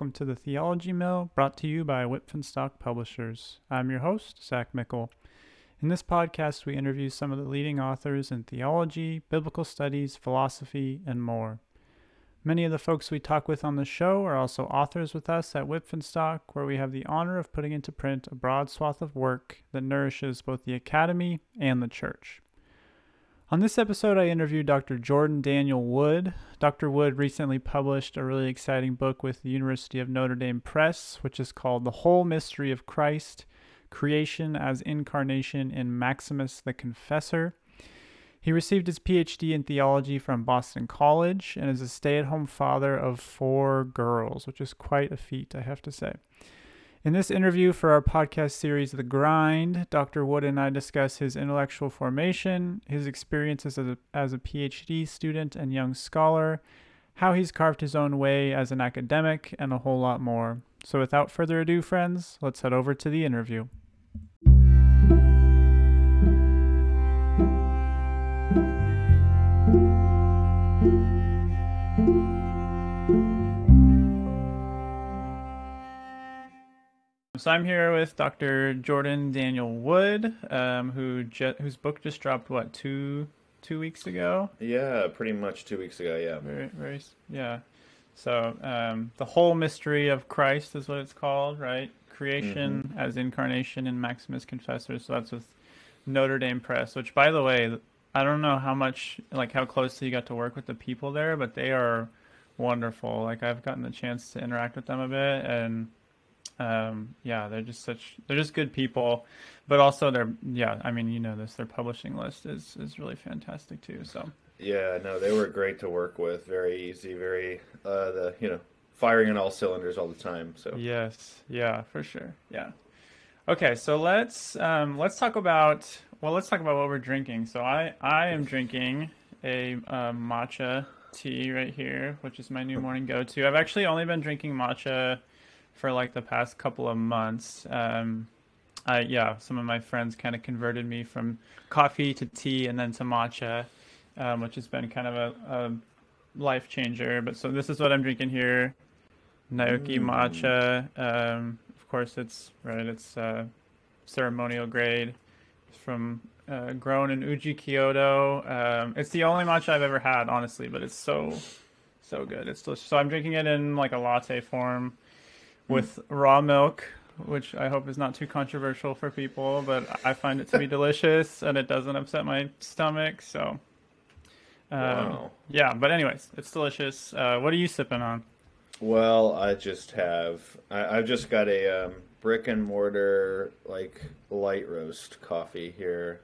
welcome to the Theology Mill, brought to you by Wipf and Stock Publishers. I'm your host, Zach Mickle. In this podcast, we interview some of the leading authors in theology, biblical studies, philosophy, and more. Many of the folks we talk with on the show are also authors with us at Wipf and Stock, where we have the honor of putting into print a broad swath of work that nourishes both the academy and the church. On this episode, I interviewed Dr. Jordan Daniel Wood. Dr. Wood recently published a really exciting book with the University of Notre Dame Press, which is called The Whole Mystery of Christ Creation as Incarnation in Maximus the Confessor. He received his PhD in theology from Boston College and is a stay at home father of four girls, which is quite a feat, I have to say. In this interview for our podcast series, The Grind, Dr. Wood and I discuss his intellectual formation, his experiences as a, as a PhD student and young scholar, how he's carved his own way as an academic, and a whole lot more. So, without further ado, friends, let's head over to the interview. So I'm here with Dr. Jordan Daniel Wood, um, who ju- whose book just dropped what two two weeks ago. Yeah, pretty much two weeks ago. Yeah. Very very yeah. So um, the whole mystery of Christ is what it's called, right? Creation mm-hmm. as incarnation in Maximus Confessor. So that's with Notre Dame Press. Which, by the way, I don't know how much like how closely you got to work with the people there, but they are wonderful. Like I've gotten the chance to interact with them a bit and um, yeah, they're just such they're just good people, but also they're yeah. I mean, you know this. Their publishing list is is really fantastic too. So yeah, no, they were great to work with. Very easy, very uh, the you know firing on all cylinders all the time. So yes, yeah, for sure, yeah. Okay, so let's um, let's talk about well, let's talk about what we're drinking. So I I am drinking a uh, matcha tea right here, which is my new morning go to. I've actually only been drinking matcha for like the past couple of months. Um, I yeah, some of my friends kind of converted me from coffee to tea and then to matcha, um, which has been kind of a, a, life changer. But so this is what I'm drinking here, Naoki mm. matcha. Um, of course, it's right. It's uh, ceremonial grade. It's from uh, grown in Uji Kyoto. Um, it's the only matcha I've ever had, honestly, but it's so so good. It's delicious. So I'm drinking it in like a latte form with raw milk, which I hope is not too controversial for people, but I find it to be delicious and it doesn't upset my stomach. So, um, wow. yeah. But anyways, it's delicious. Uh, what are you sipping on? Well, I just have I, have just got a um, brick and mortar like light roast coffee here.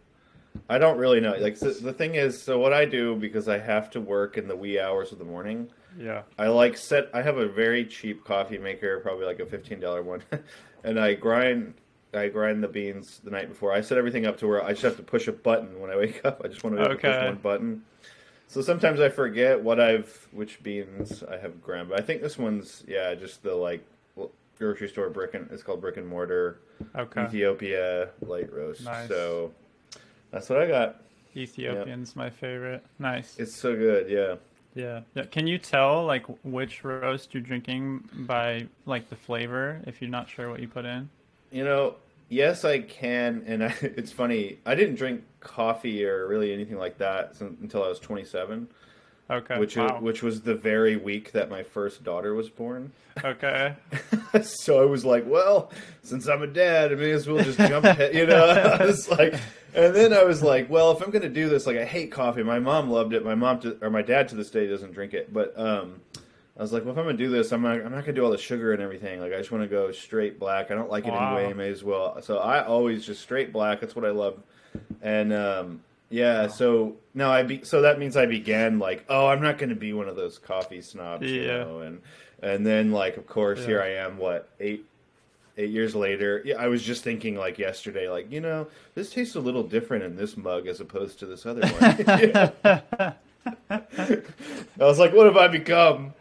I don't really know. Like the, the thing is, so what I do because I have to work in the wee hours of the morning. Yeah. I like set. I have a very cheap coffee maker, probably like a fifteen dollar one, and I grind. I grind the beans the night before. I set everything up to where I just have to push a button when I wake up. I just want to okay. push one button. So sometimes I forget what I've which beans I have ground. But I think this one's yeah, just the like grocery store brick and it's called brick and mortar. Okay. Ethiopia light roast. Nice. So that's what I got. Ethiopian's yep. my favorite. Nice. It's so good. Yeah. Yeah. Yeah. Can you tell like which roast you're drinking by like the flavor if you're not sure what you put in? You know, yes, I can, and I, it's funny. I didn't drink coffee or really anything like that until I was 27. Okay. Which uh, wow. was, which was the very week that my first daughter was born. Okay. so I was like, well, since I'm a dad, I may as well just jump ahead, you know. I was like, and then I was like, well, if I'm going to do this, like I hate coffee. My mom loved it. My mom to, or my dad to this day doesn't drink it, but um, I was like, well, if I'm going to do this, I'm not, I'm not going to do all the sugar and everything. Like I just want to go straight black. I don't like it wow. anyway. May as well. So I always just straight black. That's what I love. And um, yeah, so no, I be so that means I began like, oh, I'm not going to be one of those coffee snobs, yeah. you know, and and then like, of course, yeah. here I am, what eight eight years later. Yeah, I was just thinking like yesterday, like you know, this tastes a little different in this mug as opposed to this other one. I was like, what have I become?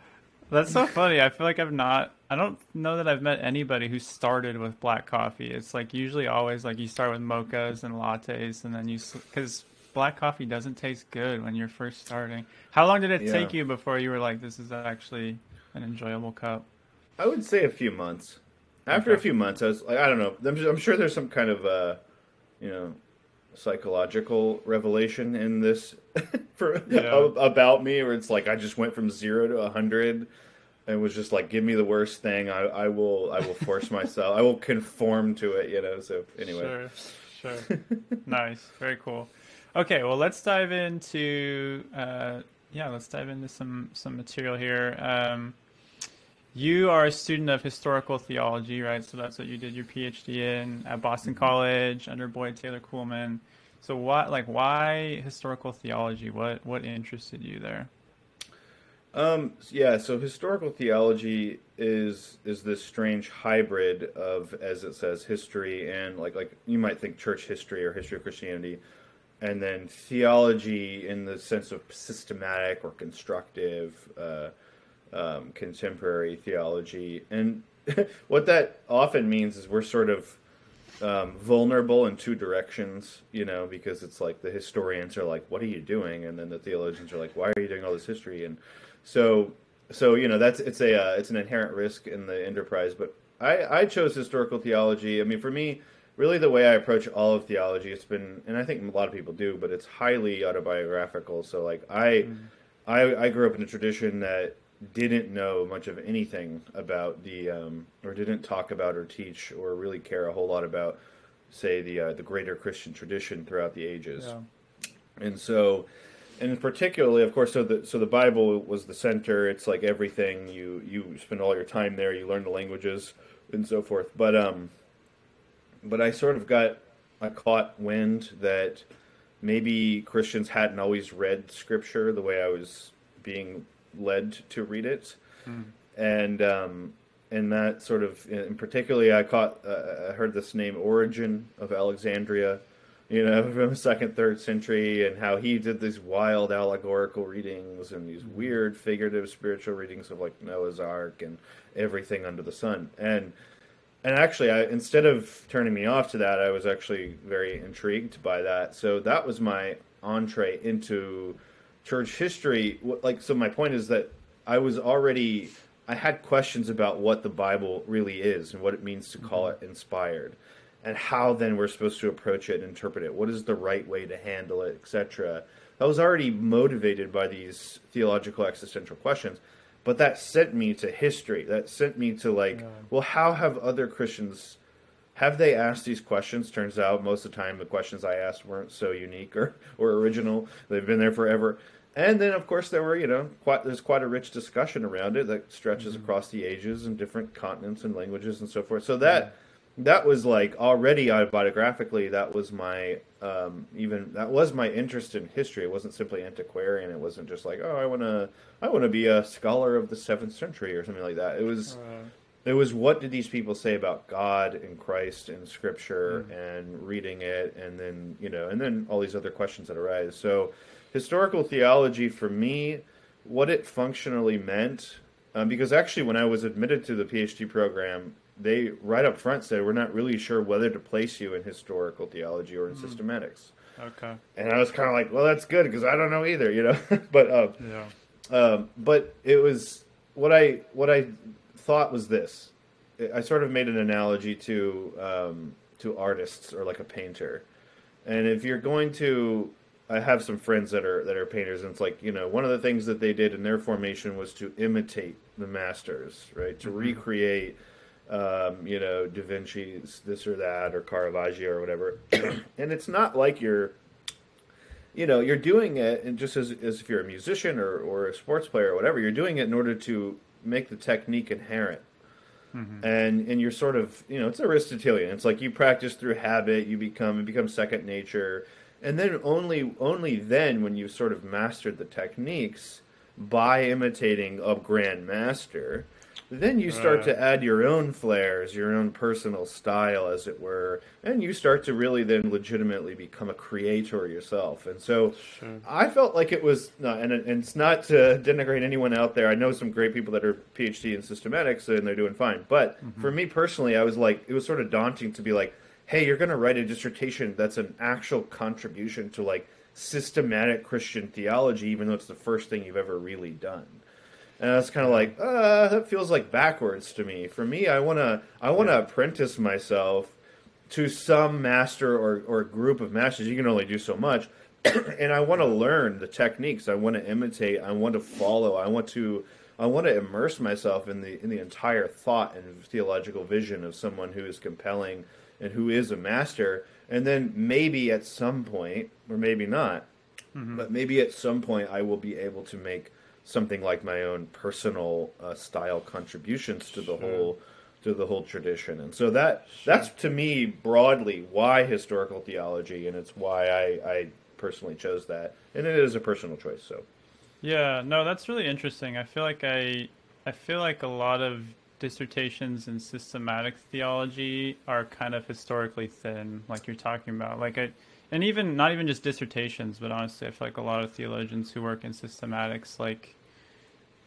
That's so funny. I feel like I've not. I don't know that I've met anybody who started with black coffee. It's like usually always like you start with mochas and lattes, and then you because black coffee doesn't taste good when you're first starting. How long did it yeah. take you before you were like, this is actually an enjoyable cup? I would say a few months. After Okay. a few months, I was like, I don't know. I'm, I'm sure there's some kind of, uh, you know, psychological revelation in this for Yeah. about me, where it's like I just went from zero to a hundred, and was just like, give me the worst thing. I, I will, I will force myself. I will conform to it. You know. So anyway, Sure, sure. nice, very cool. Okay, well, let's dive into uh, yeah, let's dive into some some material here. Um, you are a student of historical theology, right? So that's what you did your PhD in at Boston Mm-hmm. College under Boyd Taylor Coolman. So what, like, why historical theology? What what interested you there? Um, yeah, so historical theology is is this strange hybrid of, as it says, history and like like you might think church history or history of Christianity, and then theology in the sense of systematic or constructive, uh, um, contemporary theology. And what that often means is we're sort of um, vulnerable in two directions, you know, because it's like the historians are like, "What are you doing?" and then the theologians are like, "Why are you doing all this history?" and so so you know that's it's a uh, it's an inherent risk in the enterprise. But I I chose historical theology. I mean, for me, really the way I approach all of theology, it's been, and I think a lot of people do, but it's highly autobiographical. So like I I I grew up in a tradition that didn't know much of anything about the um, or didn't talk about or teach or really care a whole lot about say the uh, the greater Christian tradition throughout the ages. And so and particularly of course so the so the bible was the center. It's like everything. You you spend all your time there. You learn the languages and so forth. But um but i sort of got i caught wind that maybe christians hadn't always read scripture the way i was being led to read it and um and that sort of and particularly i caught uh, i heard this name Origen of alexandria you know, from the second, third century, and how he did these wild allegorical readings and these weird figurative spiritual readings of like Noah's Ark and everything under the sun. And and actually, I, instead of turning me off to that, I was actually very intrigued by that. So that was my entree into church history. Like, so my point is that I was already I had questions about what the Bible really is and what it means to call it mm-hmm. inspired and how then we're supposed to approach it and interpret it. What is the right way to handle it, etc. I was already motivated by these theological existential questions, but that sent me to history. That sent me to like, well, how have other Christians have they asked these questions? Turns out most of the time the questions I asked weren't so unique or, or original. They've been there forever. And then of course there were, you know, quite there's quite a rich discussion around it that stretches across the ages and different continents and languages and so forth. So that that was like already autobiographically that was my um, even that was my interest in history it wasn't simply antiquarian it wasn't just like oh i want to i want to be a scholar of the seventh century or something like that it was it was what did these people say about god and christ and scripture and reading it and then you know and then all these other questions that arise. So historical theology for me what it functionally meant um, because actually when i was admitted to the phd program they right up front said we're not really sure whether to place you in historical theology or in systematics. Okay. and i was kind of like well that's good because i don't know either you know? But uh, Yeah. um, but it was what I what I thought was this. I sort of made an analogy to um, to artists or like a painter, and if you're going to, I have some friends that are that are painters, and it's like you know one of the things that they did in their formation was to imitate the masters, right? To recreate. Um, you know, Da Vinci's this or that, or Caravaggio or whatever, and it's not like you're you know you're doing it and just as, as if you're a musician or, or a sports player or whatever you're doing it in order to make the technique inherent. Mm-hmm. And and you're sort of you know it's aristotelian. It's like you practice through habit you become it becomes second nature. And then only only then when you've sort of mastered the techniques by imitating a grand master then you start Right. to add your own flares, your own personal style, as it were, and you start to really then legitimately become a creator yourself. And so, Sure. I felt like it was, no, and, it- and it's not to denigrate anyone out there. I know some great people that are PhD in systematics, and they're doing fine. But mm-hmm. for me personally, I was like, it was sort of daunting to be like, hey, you're going to write a dissertation that's an actual contribution to like systematic Christian theology, even though it's the first thing you've ever really done. And I was kind of like, uh, that feels like backwards to me. For me, I wanna I wanna Yeah. apprentice myself to some master or, or group of masters. You can only do so much. and I want to learn the techniques. I want to imitate. I want to follow. I want to I want to immerse myself in the in the entire thought and theological vision of someone who is compelling and who is a master. And then maybe at some point, or maybe not, but maybe at some point I will be able to make something like my own personal uh, style contributions to the Sure. whole to the whole tradition. And so that that's to me broadly why historical theology, and it's why I, I personally chose that, and it is a personal choice. So Yeah, no, that's really interesting. I feel like I I feel like a lot of dissertations in systematic theology are kind of historically thin, like you're talking about. Like I and even not even just dissertations, but honestly, I feel like a lot of theologians who work in systematics like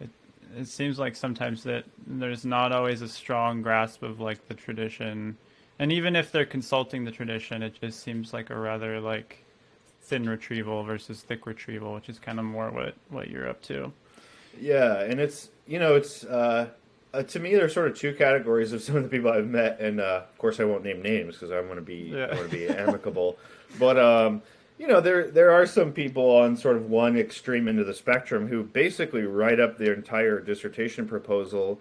it it seems like sometimes that there's not always a strong grasp of like the tradition. And even if they're consulting the tradition, it just seems like a rather like thin retrieval versus thick retrieval, which is kind of more what what you're up to. yeah, and it's you know it's uh, uh, to me there's sort of two categories of some of the people I've met, and uh, of course I won't name names because I want to be Yeah. I want to be amicable, but um, you know there there are some people on sort of one extreme end of the spectrum who basically write up their entire dissertation proposal.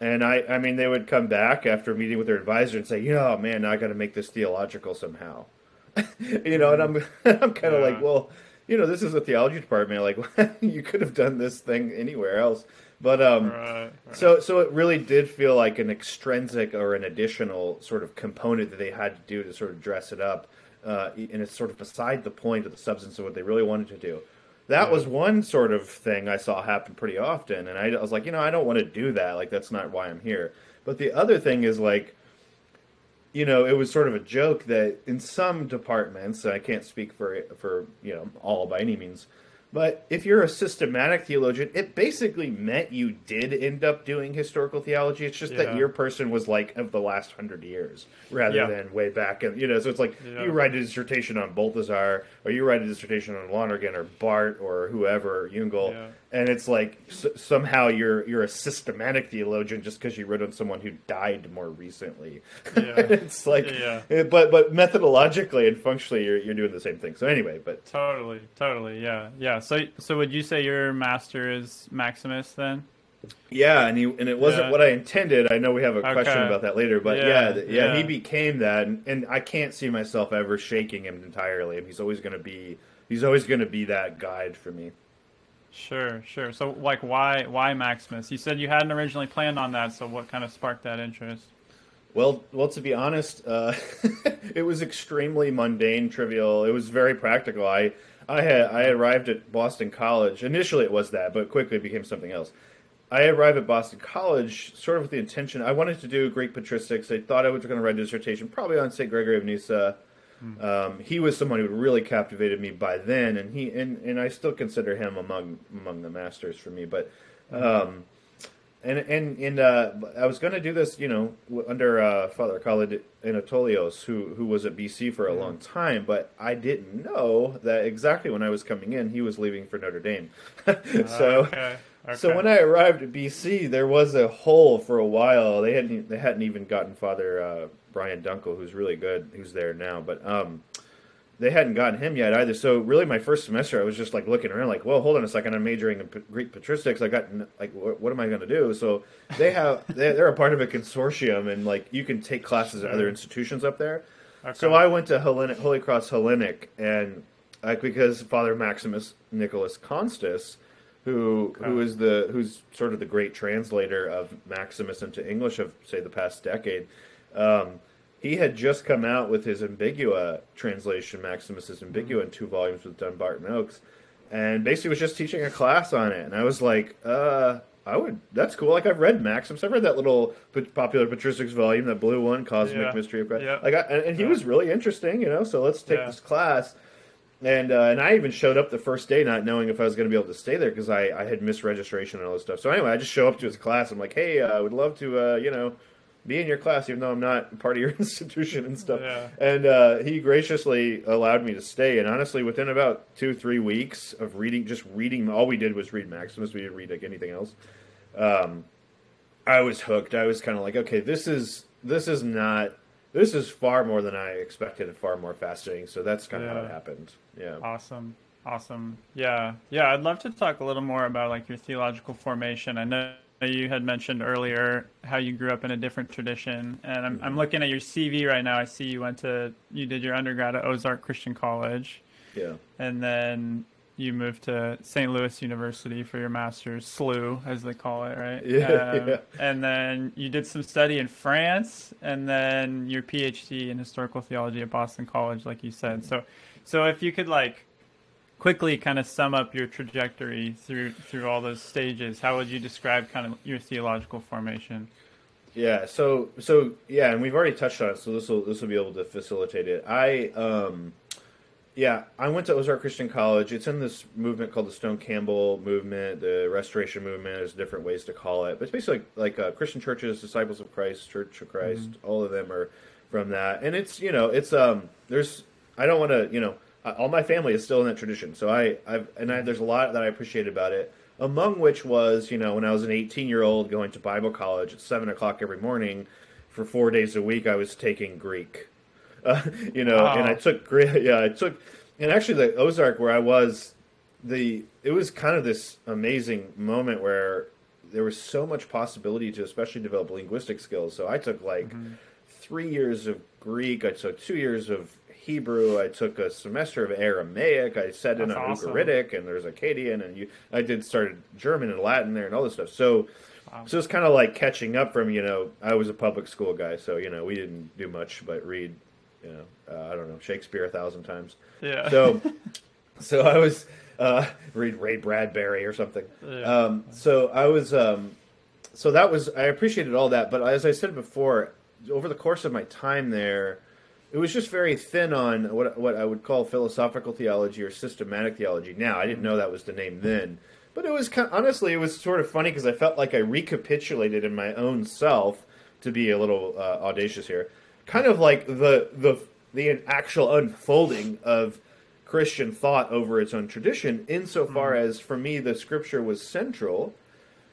And I, I mean, they would come back after meeting with their advisor and say, you know, man, now I got to make this theological somehow. you know, and I'm, I'm kind of Yeah. like, well, you know, this is a theology department. Like, you could have done this thing anywhere else. But um, Right. so, so it really did feel like an extrinsic or an additional sort of component that they had to do to sort of dress it up, uh, and it's sort of beside the point of the substance of what they really wanted to do. That Yeah. was one sort of thing I saw happen pretty often, and I, I was like, you know, I don't want to do that. Like, that's not why I'm here. But the other thing is like, you know, it was sort of a joke that in some departments, I can't speak for for you know all by any means, but if you're a systematic theologian, it basically meant you did end up doing historical theology. It's just Yeah. that your person was like of the last hundred years rather Yeah. than way back. And you know, so it's like Yeah. you write a dissertation on Balthasar, or you write a dissertation on Lonergan or Barth or whoever Jüngel. And it's like s- somehow you're you're a systematic theologian just because you wrote on someone who died more recently. Yeah. it's like, Yeah. eh, but but methodologically and functionally, you're you're doing the same thing. So anyway, but Totally, totally, yeah, yeah. So, so would you say your master is Maximus then? yeah, and he and it wasn't Yeah. what I intended. I know we have a question about that later, but Yeah, yeah, yeah, yeah. he became that, and, and I can't see myself ever shaking him entirely. And He's always going to be he's always going to be that guide for me. Sure, sure. So, like, why, why Maximus? You said you hadn't originally planned on that. So, what kind of sparked that interest? Well, well, to be honest, uh, it was extremely mundane, trivial. It was very practical. I, I had, I arrived at Boston College. Initially, it was that, but quickly it became something else. I arrived at Boston College sort of with the intention I wanted to do Greek patristics. I thought I was going to write a dissertation, probably on Saint Gregory of Nyssa. Um, he was someone who really captivated me by then, and he and, and I still consider him among among the masters for me. But um, and and and uh, I was going to do this, you know, under uh, Father Khaled Anatolios, who who was at BC for a long time, but I didn't know that exactly when I was coming in, he was leaving for Notre Dame. so. okay, okay. So when I arrived at BC, there was a hole for a while. They hadn't they hadn't even gotten Father uh, Brian Dunkle, who's really good, who's there now, but um, they hadn't gotten him yet either. So really, my first semester, I was just like looking around, like, well, hold on a second, I'm majoring in P- Greek patristics. I got like, what, what am I going to do? So they have they, they're a part of a consortium, and like you can take classes at other institutions up there. okay. So I went to Hellenic, Holy Cross Hellenic, and like because Father Maximus Nicholas Constas, who who Okay. is the who's sort of the great translator of Maximus into English of say the past decade, um, he had just come out with his Ambigua translation, Maximus's Ambigua, in two volumes with Dumbarton Oaks, and basically was just teaching a class on it, and I was like, uh. I would. That's cool. Like I've read Maximus. I've read that little popular patristics volume, that blue one, Cosmic Yeah. Mystery of Christ. Yeah. Like, I, and, and he was really interesting, you know. So let's take Yeah. this class. And uh, and I even showed up the first day not knowing if I was going to be able to stay there because I, I had missed registration and all this stuff. So anyway, I just show up to his class. I'm like, hey, uh, I would love to, uh, you know, be in your class, even though I'm not part of your institution and stuff. Yeah. And uh, he graciously allowed me to stay. And honestly, within about two, three weeks of reading, just reading, all we did was read Maximus. We didn't read like anything else. Um, I was hooked. I was kind of like, okay, this is this is not this is far more than I expected and far more fascinating. So that's kind of how it happened. Yeah. Awesome. Awesome. Yeah. Yeah. I'd love to talk a little more about like your theological formation. I know you had mentioned earlier how you grew up in a different tradition, and I'm, I'm mm-hmm. looking at your CV right now. I see you went to, you did your undergrad at Ozark Christian College, Yeah. and then you moved to St. Louis University for your master's, SLU, as they call it, right? Yeah, yeah. And then you did some study in France, and then your PhD in historical theology at Boston College, like you said. So, so if you could like quickly kind of sum up your trajectory through through all those stages, how would you describe kind of your theological formation? Yeah, so so yeah, and we've already touched on it, so this will this will be able to facilitate it. I um yeah, I went to Ozark Christian College. It's in this movement called the Stone Campbell movement, the Restoration movement. There's different ways to call it, but it's basically like, like uh, Christian churches, Disciples of Christ, Church of Christ. All of them are from that, and it's you know it's um there's I don't want to you know all my family is still in that tradition, so I I've and I, there's a lot that I appreciate about it. Among which was you know when I was an 18 year old going to Bible college at seven o'clock every morning for four days a week, I was taking Greek. Uh, you know, Wow. and I took. Yeah, I took, and actually the Ozark where I was, the it was kind of this amazing moment where there was so much possibility to especially develop linguistic skills. So I took like three years of Greek. I took two years of Hebrew. I took a semester of Aramaic. I sat in on awesome. Ugaritic, and there's Akkadian, and you. I did started German and Latin there and all this stuff. So. Wow. So it's kind of like catching up from you know I was a public school guy, so you know we didn't do much but read, you know uh, I don't know Shakespeare a thousand times. Yeah. So, so I was uh, read Ray Bradbury or something. Yeah. Um, so I was, um, so that was I appreciated all that, but as I said before, over the course of my time there, it was just very thin on what what I would call philosophical theology or systematic theology. Now I didn't know that was the name then, but it was kind honestly it was sort of funny because I felt like I recapitulated in my own self to be a little uh, audacious here, kind of like the the the actual unfolding of Christian thought over its own tradition, insofar mm-hmm. as for me the scripture was central,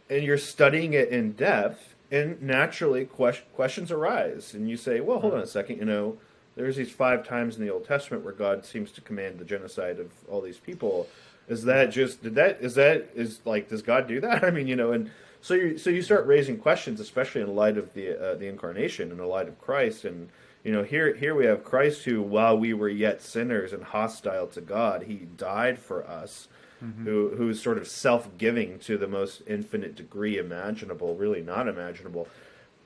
and you're studying it in depth, and naturally ques- questions arise, and you say, well, hold on a second, you know, there's these five times in the Old Testament where God seems to command the genocide of all these people. Is that just did that is that is like does God do that? I mean, you know, and so you so you start raising questions, especially in light of the uh, the incarnation and the light of Christ, and you know here here we have Christ who, while we were yet sinners and hostile to God, he died for us. Who who is sort of self giving to the most infinite degree imaginable, really not imaginable,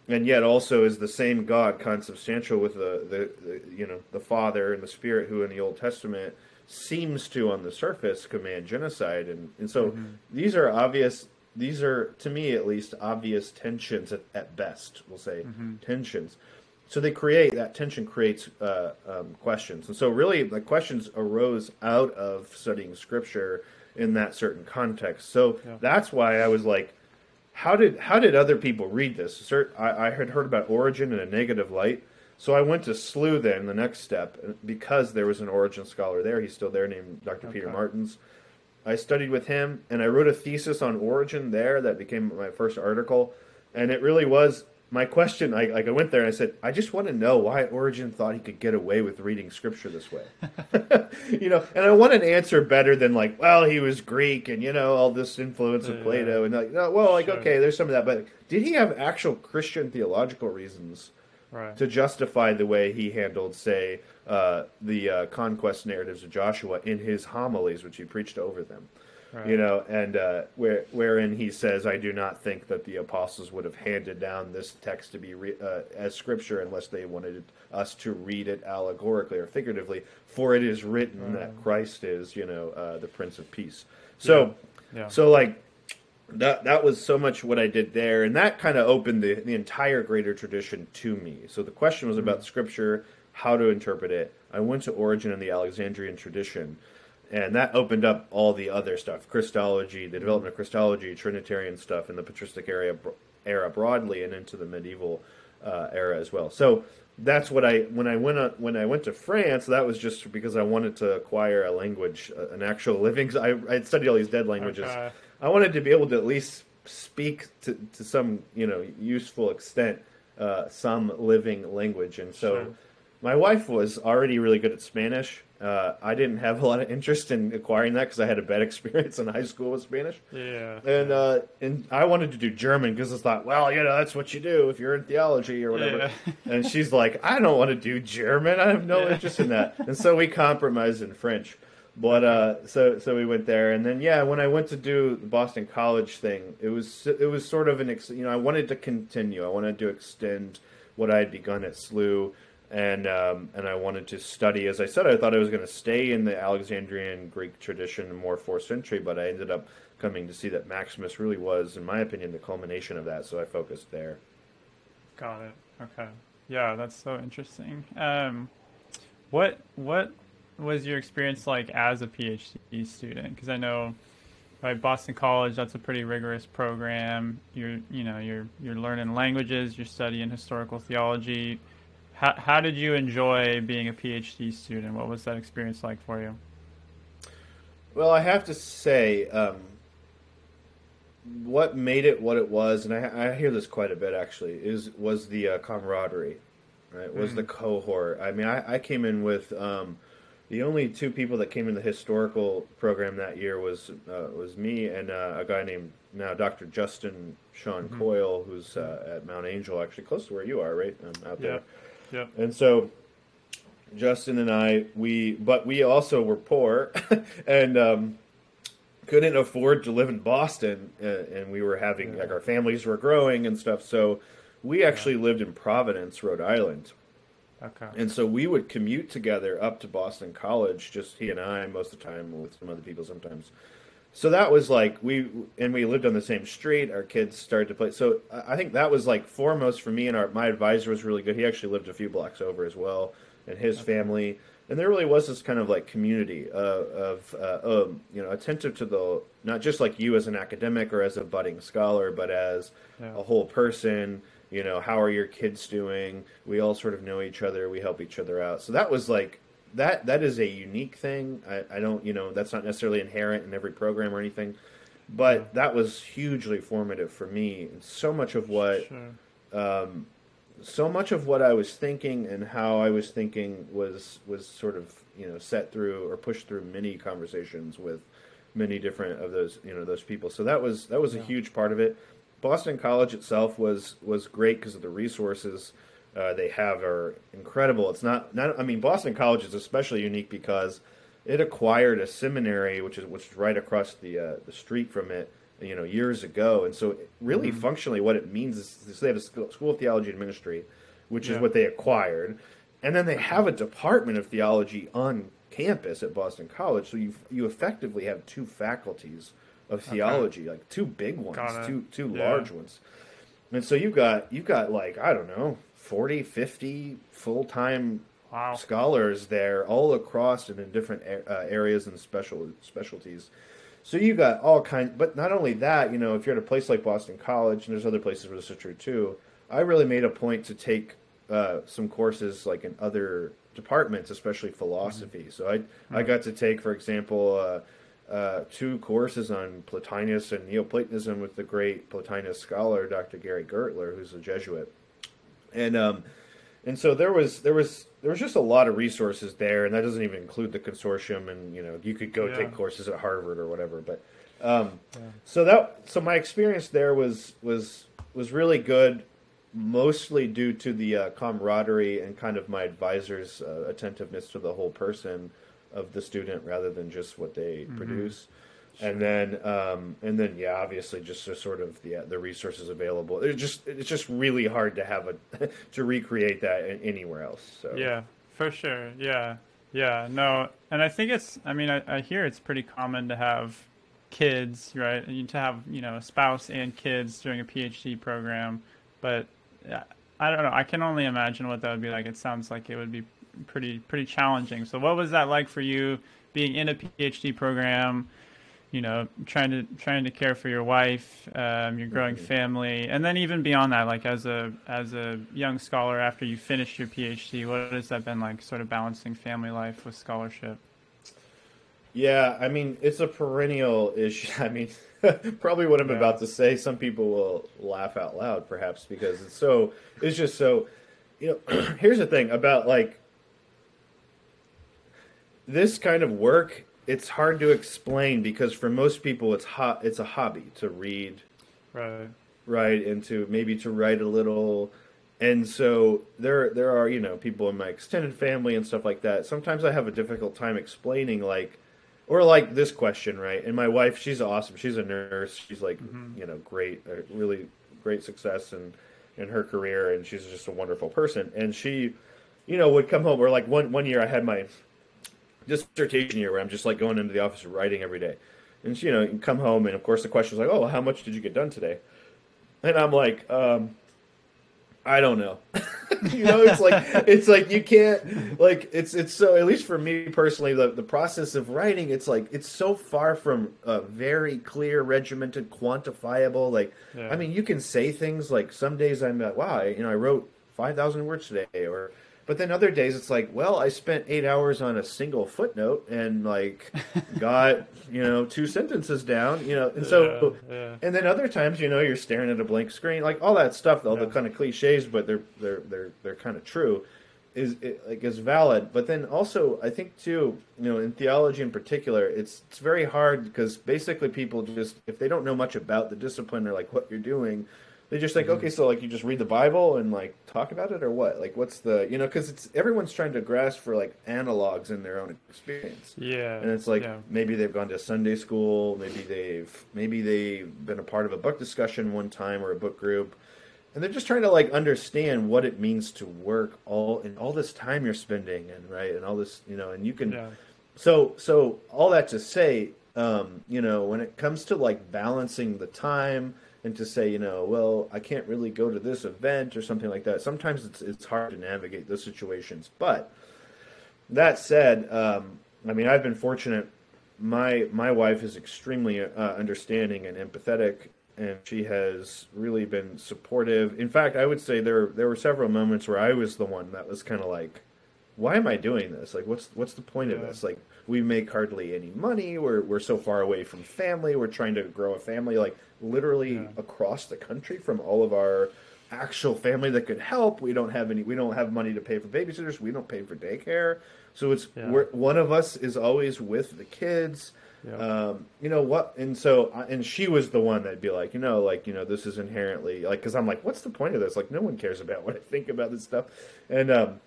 and yet also is the same God consubstantial with the, the, the you know the Father and the Spirit, who in the Old Testament seems to, on the surface, command genocide, and and so these are obvious. These are, to me at least, obvious tensions at, at best. We'll say tensions. So they create that tension creates uh, um, questions, and so really the questions arose out of studying Scripture in that certain context. So Yeah. that's why I was like, how did how did other people read this? I, I had heard about Origen in a negative light, so I went to SLU then the next step because there was an Origen scholar there. He's still there, named Dr. Peter Martens. I studied with him, and I wrote a thesis on Origen there that became my first article, and it really was my question. I like I went there and I said, I just want to know why Origen thought he could get away with reading Scripture this way. you know, and I want an answer better than like, well, he was Greek and you know all this influence of Yeah. Plato and like, no, well, like Sure. okay, there's some of that, but did he have actual Christian theological reasons right. to justify the way he handled, say, uh, the uh, conquest narratives of Joshua in his homilies, which he preached over them? right. You know, and uh, where wherein he says, "I do not think that the apostles would have handed down this text to be re- uh, as scripture unless they wanted us to read it allegorically or figuratively. For it is written that Christ is, you know, uh, the Prince of Peace." So, Yeah. so like that that was so much what I did there, and that kind of opened the the entire greater tradition to me. So the question was about scripture, how to interpret it. I went to Origen and the Alexandrian tradition, and that opened up all the other stuff: Christology, the development of Christology, Trinitarian stuff in the patristic era era broadly, and into the medieval uh, era as well. So that's what I when I went on, when I went to France. That was just because I wanted to acquire a language, uh, an actual living. I I studied all these dead languages. Okay. I wanted to be able to at least speak to, to some you know useful extent uh, some living language, and so. Sure. My wife was already really good at Spanish. Uh, I didn't have a lot of interest in acquiring that because I had a bad experience in high school with Spanish. Yeah. And uh, and I wanted to do German because I thought, well, you know, that's what you do if you're in theology or whatever. Yeah. and she's like, I don't want to do German. I have no Yeah. interest in that. And so we compromised in French. But uh, so so we went there, and then yeah, when I went to do the Boston College thing, it was it was sort of an ex- you know I wanted to continue. I wanted to extend what I had begun at SLU, and um, and I wanted to study. As I said, I thought I was going to stay in the Alexandrian Greek tradition, more fourth century, but I ended up coming to see that Maximus really was, in my opinion, the culmination of that. So I focused there. Got it. Okay. Yeah, that's so interesting. Um, what what was your experience like as a PhD student? Because I know, right, Boston College, that's a pretty rigorous program. You're you know you're you're learning languages, you're studying historical theology. How how did you enjoy being a PhD student? What was that experience like for you? Well, I have to say, um, what made it what it was, and I, I hear this quite a bit actually, is was the uh, camaraderie, right? Was the cohort. I mean, I, I came in with um, the only two people that came in the historical program that year was uh, was me and uh, a guy named now Dr. Justin Sean Coyle, who's uh, at Mount Angel, actually close to where you are, right? Um, out there. Yeah. And so Justin and I, we, but we also were poor and um, couldn't afford to live in Boston. Uh, and we were having, like, our families were growing and stuff. So we actually lived in Providence, Rhode Island. Okay. And so we would commute together up to Boston College, just he and I, most of the time, with some other people sometimes. So that was like we and we lived on the same street. Our kids started to play. So I think that was like foremost for me. And our my advisor was really good. He actually lived a few blocks over as well, and his family. And there really was this kind of like community uh, of uh, um, you know attentive to the not just like you as an academic or as a budding scholar, but as Yeah. a whole person. You know, how are your kids doing? We all sort of know each other. We help each other out. So that was like that. That is a unique thing. I, I don't, you know, that's not necessarily inherent in every program or anything, but that was hugely formative for me. And so much of what Sure. Um, so much of what I was thinking and how I was thinking was was sort of you know set through or pushed through many conversations with many different of those you know those people. So that was that was a huge part of it. Boston College itself was was great because of the resources uh, they have are incredible. It's not not I mean Boston College is especially unique because it acquired a seminary which is which is right across the uh, the street from it you know years ago. And so really functionally what it means is, they have a school of theology and ministry which Yeah. is what they acquired. And then they have a department of theology on campus at Boston College. So you you effectively have two faculties of theology like two big ones two two Yeah. large ones. And so you've got you've got like I don't know 40 50 full-time Wow. scholars there all across and in different uh, areas and special specialties. So you got all kinds, but not only that, you know, if you're at a place like Boston College, and there's other places where this is true too. I really made a point to take uh, some courses like in other departments, especially philosophy. So I I got to take, for example, uh, uh, two courses on Plotinus and Neoplatonism with the great Plotinus scholar Dr. Gary Gurtler, who's a Jesuit, and um, and so there was there was there was just a lot of resources there, and that doesn't even include the consortium. And you know, you could go Yeah. take courses at Harvard or whatever. But um, so that so my experience there was was was really good, mostly due to the uh, camaraderie and kind of my advisor's uh, attentiveness to the whole person of the student rather than just what they produce. And then, um, and then, yeah, obviously, just the sort of the the resources available. It's just it's just really hard to have a to recreate that anywhere else. So Yeah, for sure. Yeah, yeah. No, and I think it's. I mean, I, I hear it's pretty common to have kids, right? And to have you know a spouse and kids during a PhD program, but I don't know. I can only imagine what that would be like. It sounds like it would be pretty pretty challenging. So, what was that like for you being in a PhD program? You know trying to trying to care for your wife um, your growing mm-hmm. family and then even beyond that like as a as a young scholar after you finished your phd what has that been like sort of balancing family life with scholarship yeah i mean it's a perennial issue i mean probably what i'm yeah. about to say some people will laugh out loud perhaps because it's so it's just so you know here's the thing about like this kind of work it's hard to explain because for most people it's hot it's a hobby to read. Right. Right and to maybe to write a little. And so there there are you know people in my extended family and stuff like that. Sometimes i have a difficult time explaining like or like this question right? And my wife she's awesome. She's a nurse. She's like mm-hmm. you know great really great success in in her career and she's just a wonderful person. And she you know would come home or like one one year i had my dissertation year where I'm just like going into the office writing every day. And she, you know, you come home and of course the question is like, "Oh, how much did you get done today?" And I'm like, um, I don't know. you know, it's like it's like you can't like it's it's so at least for me personally the the process of writing it's like it's so far from a very clear regimented quantifiable like yeah. I mean you can say things like some days I'm like wow you know I wrote 5000 words today or but then other days it's like, well, I spent eight hours on a single footnote and like got you know two sentences down, you know, and so yeah, yeah. and then other times you know you're staring at a blank screen, like all that stuff, all yeah. the kind of cliches, but they're they're they're they're kind of true, is it, like is valid. But then also I think too, you know, in theology in particular, it's it's very hard because basically people just if they don't know much about the discipline or like what you're doing they just think, mm-hmm. okay, so like you just read the Bible and like talk about it, or what? Like, what's the you know? Because it's everyone's trying to grasp for like analogs in their own experience. Yeah, and it's like yeah. maybe they've gone to Sunday school, maybe they've maybe they've been a part of a book discussion one time or a book group, and they're just trying to like understand what it means to work all and all this time you're spending and right and all this you know, and you can. Yeah. So so all that to say, um, you know, when it comes to like balancing the time and to say, you know, well, I can't really go to this event or something like that. Sometimes it's it's hard to navigate those situations. But that said, um, I mean, I've been fortunate. My my wife is extremely uh, understanding and empathetic, and she has really been supportive. In fact, I would say there there were several moments where I was the one that was kind of like, "Why am I doing this? Like, what's what's the point yeah. of this? Like, we make hardly any money. We're we're so far away from family. We're trying to grow a family like literally yeah. across the country from all of our actual family that could help. We don't have any. We don't have money to pay for babysitters. We don't pay for daycare. So it's yeah. one of us is always with the kids. Yeah. Um, you know what? And so, and she was the one that'd be like, you know, like, you know, this is inherently like, cause I'm like, what's the point of this? Like, no one cares about what I think about this stuff. And, um,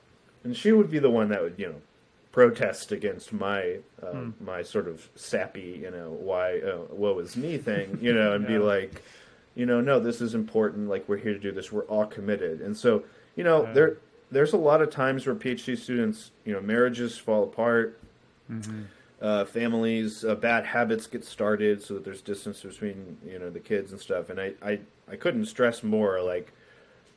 and she would be the one that would, you know, protest against my uh, mm. my sort of sappy, you know, why uh, woe is me thing, you know, and yeah. be like, you know, no, this is important. Like we're here to do this. We're all committed. And so, you know, yeah. there there's a lot of times where PhD students, you know, marriages fall apart. Mm-hmm. Uh, families, uh, bad habits get started, so that there's distance between you know the kids and stuff. And I, I, I couldn't stress more. Like,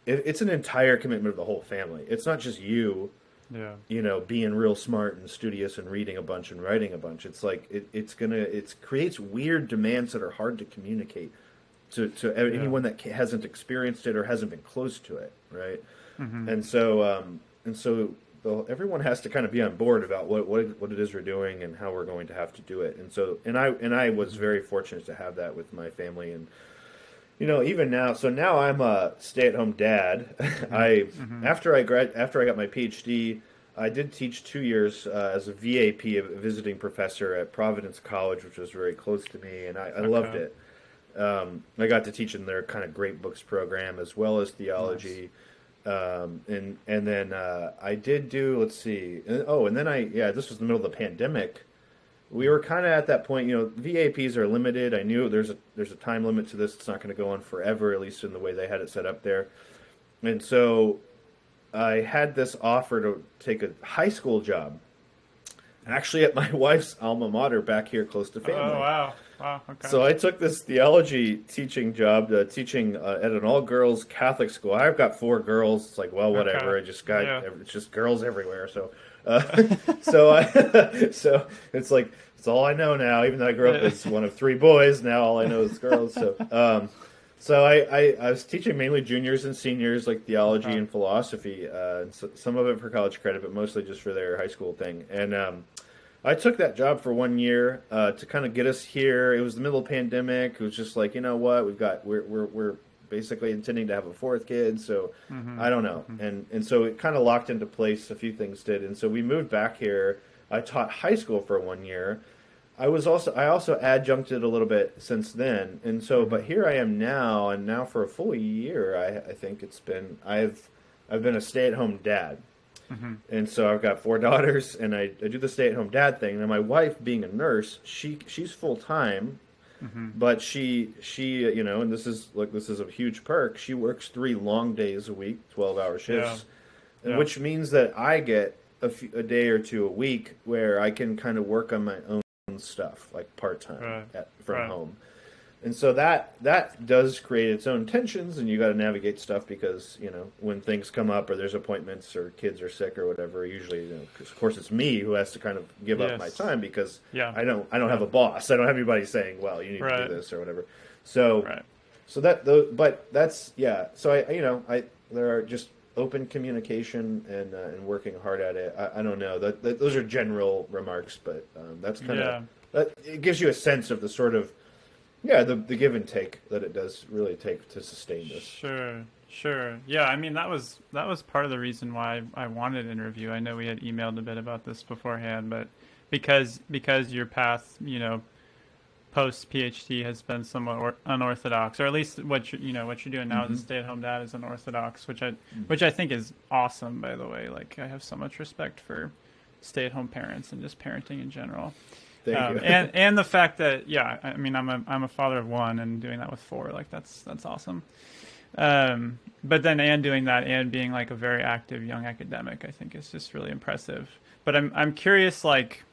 it, it's an entire commitment of the whole family. It's not just you yeah you know being real smart and studious and reading a bunch and writing a bunch it's like it, it's gonna it creates weird demands that are hard to communicate to, to yeah. anyone that hasn't experienced it or hasn't been close to it right mm-hmm. and so um, and so the, everyone has to kind of be on board about what, what what it is we're doing and how we're going to have to do it and so and i and i was very fortunate to have that with my family and you know, even now, so now I'm a stay-at-home dad. Mm-hmm. I mm-hmm. after I grad after I got my PhD, I did teach two years uh, as a VAP, a visiting professor at Providence College, which was very close to me, and I, I okay. loved it. Um, I got to teach in their kind of great books program as well as theology. Nice. Um, and and then uh, I did do let's see oh and then I yeah this was the middle of the pandemic we were kind of at that point. You know, VAPs are limited. I knew there's a there's a time limit to this. It's not going to go on forever, at least in the way they had it set up there. And so, I had this offer to take a high school job, actually at my wife's alma mater back here close to family. Oh wow. Wow, okay. So I took this theology teaching job, uh, teaching uh, at an all-girls Catholic school. I've got four girls. It's like, well, whatever. Okay. I just got yeah. it's just girls everywhere. So uh, so I, so it's like It's all I know now. Even though I grew up as one of three boys, now all I know is girls. So, um, so I, I, I, was teaching mainly juniors and seniors, like theology uh-huh. and philosophy. Uh, and so, some of it for college credit, but mostly just for their high school thing. And um, I took that job for one year uh, to kind of get us here. It was the middle of pandemic. It was just like, you know what, we've got we're we're, we're basically intending to have a fourth kid. So mm-hmm. I don't know, mm-hmm. and and so it kind of locked into place. A few things did, and so we moved back here. I taught high school for one year. I was also I also adjuncted a little bit since then, and so mm-hmm. but here I am now, and now for a full year, I, I think it's been I've I've been a stay at home dad, mm-hmm. and so I've got four daughters, and I, I do the stay at home dad thing. And my wife, being a nurse, she she's full time, mm-hmm. but she she you know, and this is like this is a huge perk. She works three long days a week, twelve hour shifts, yeah. Yeah. which means that I get a, few, a day or two a week where I can kind of work on my own stuff like part time right. from right. home. And so that that does create its own tensions, and you got to navigate stuff because you know when things come up or there's appointments or kids are sick or whatever. Usually, you know, of course, it's me who has to kind of give yes. up my time because yeah. I don't I don't have a boss. I don't have anybody saying, "Well, you need right. to do this" or whatever. So, so that though, but that's yeah. So I you know I there are just open communication and uh, and working hard at it. I, I don't know. That, that, those are general remarks, but um, that's kind of yeah. that it gives you a sense of the sort of yeah the the give and take that it does really take to sustain this. Sure. Sure. Yeah, I mean that was that was part of the reason why I wanted an interview. I know we had emailed a bit about this beforehand, but because because your path, you know, post PhD has been somewhat or, unorthodox, or at least what you you know what you're doing now mm-hmm. as a mm-hmm. stay at home dad is unorthodox, which I mm-hmm. which I think is awesome. By the way, like I have so much respect for stay at home parents and just parenting in general. Um, and and the fact that yeah, I mean I'm a I'm a father of one and doing that with four, like that's that's awesome. Um, but then and doing that and being like a very active young academic, I think is just really impressive. But I'm I'm curious like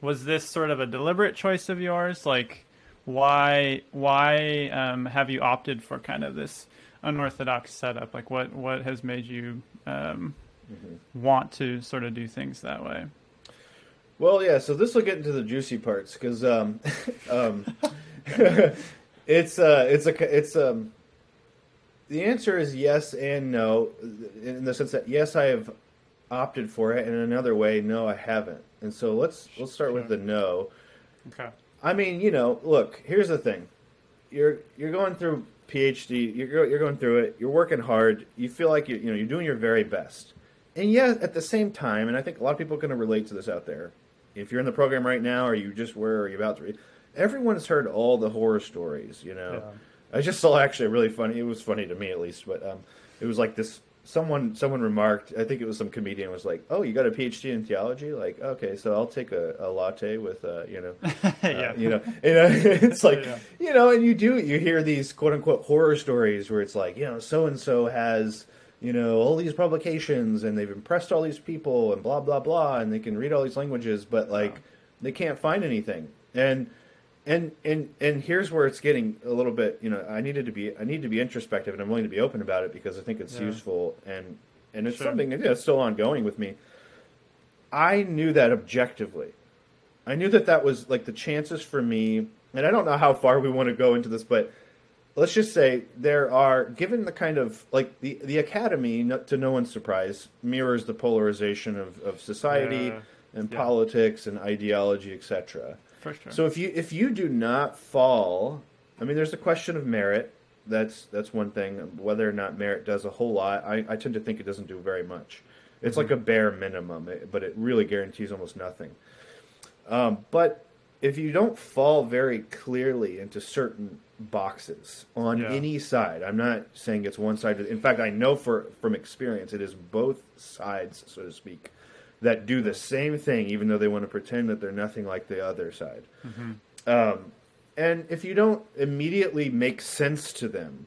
was this sort of a deliberate choice of yours? Like, why why um, have you opted for kind of this unorthodox setup? Like, what what has made you um, mm-hmm. want to sort of do things that way? Well, yeah. So this will get into the juicy parts because um, um, it's uh, it's a it's um. The answer is yes and no, in the sense that yes, I have opted for it, and in another way, no, I haven't. And so let's let's start with the no. Okay. I mean, you know, look. Here's the thing. You're you're going through PhD. You're you're going through it. You're working hard. You feel like you you know you're doing your very best. And yet, at the same time, and I think a lot of people are going to relate to this out there. If you're in the program right now, or you just were, or you're about to read, everyone's heard all the horror stories. You know, yeah. I just saw actually a really funny. It was funny to me at least, but um, it was like this someone someone remarked i think it was some comedian was like oh you got a phd in theology like okay so i'll take a, a latte with uh, you know uh, you know you know it's like yeah. you know and you do you hear these quote unquote horror stories where it's like you know so and so has you know all these publications and they've impressed all these people and blah blah blah and they can read all these languages but like wow. they can't find anything and and and and here's where it's getting a little bit you know i needed to be i need to be introspective and i'm willing to be open about it because i think it's yeah. useful and and it's sure. something that's still ongoing with me i knew that objectively i knew that that was like the chances for me and i don't know how far we want to go into this but let's just say there are given the kind of like the the academy to no one's surprise mirrors the polarization of, of society yeah. and yeah. politics and ideology etc sure. So if you if you do not fall, I mean, there's a question of merit. That's that's one thing. Whether or not merit does a whole lot, I, I tend to think it doesn't do very much. It's mm-hmm. like a bare minimum, but it really guarantees almost nothing. Um, but if you don't fall very clearly into certain boxes on yeah. any side, I'm not saying it's one side. In fact, I know for from experience, it is both sides, so to speak that do the same thing, even though they want to pretend that they're nothing like the other side. Mm-hmm. Um, and if you don't immediately make sense to them,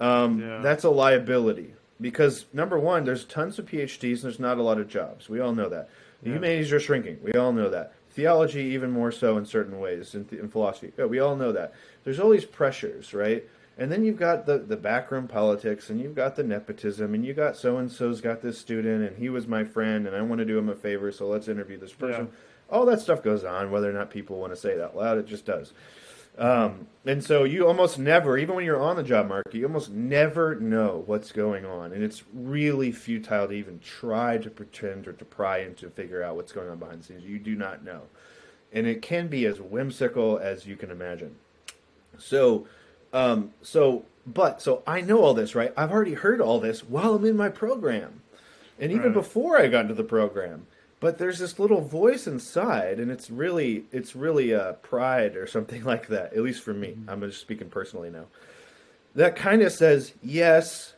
um, yeah. that's a liability. Because number one, there's tons of PhDs and there's not a lot of jobs. We all know that. The yeah. humanities are shrinking. We all know that. Theology, even more so in certain ways, in, th- in philosophy. Yeah, we all know that. There's all these pressures, right? And then you've got the, the backroom politics, and you've got the nepotism, and you got so and so's got this student, and he was my friend, and I want to do him a favor, so let's interview this person. all that stuff goes on, whether or not people want to say it out loud. It just does. Um, and so you almost never, even when you're on the job market, you almost never know what's going on, and it's really futile to even try to pretend or to pry and to figure out what's going on behind the scenes. You do not know, and it can be as whimsical as you can imagine. So, um, so, but so I know all this, right? I've already heard all this while I'm in my program, and even Right. before I got into the program but there's this little voice inside and it's really it's really uh, pride or something like that at least for me. I'm just speaking personally now. That kind of says yes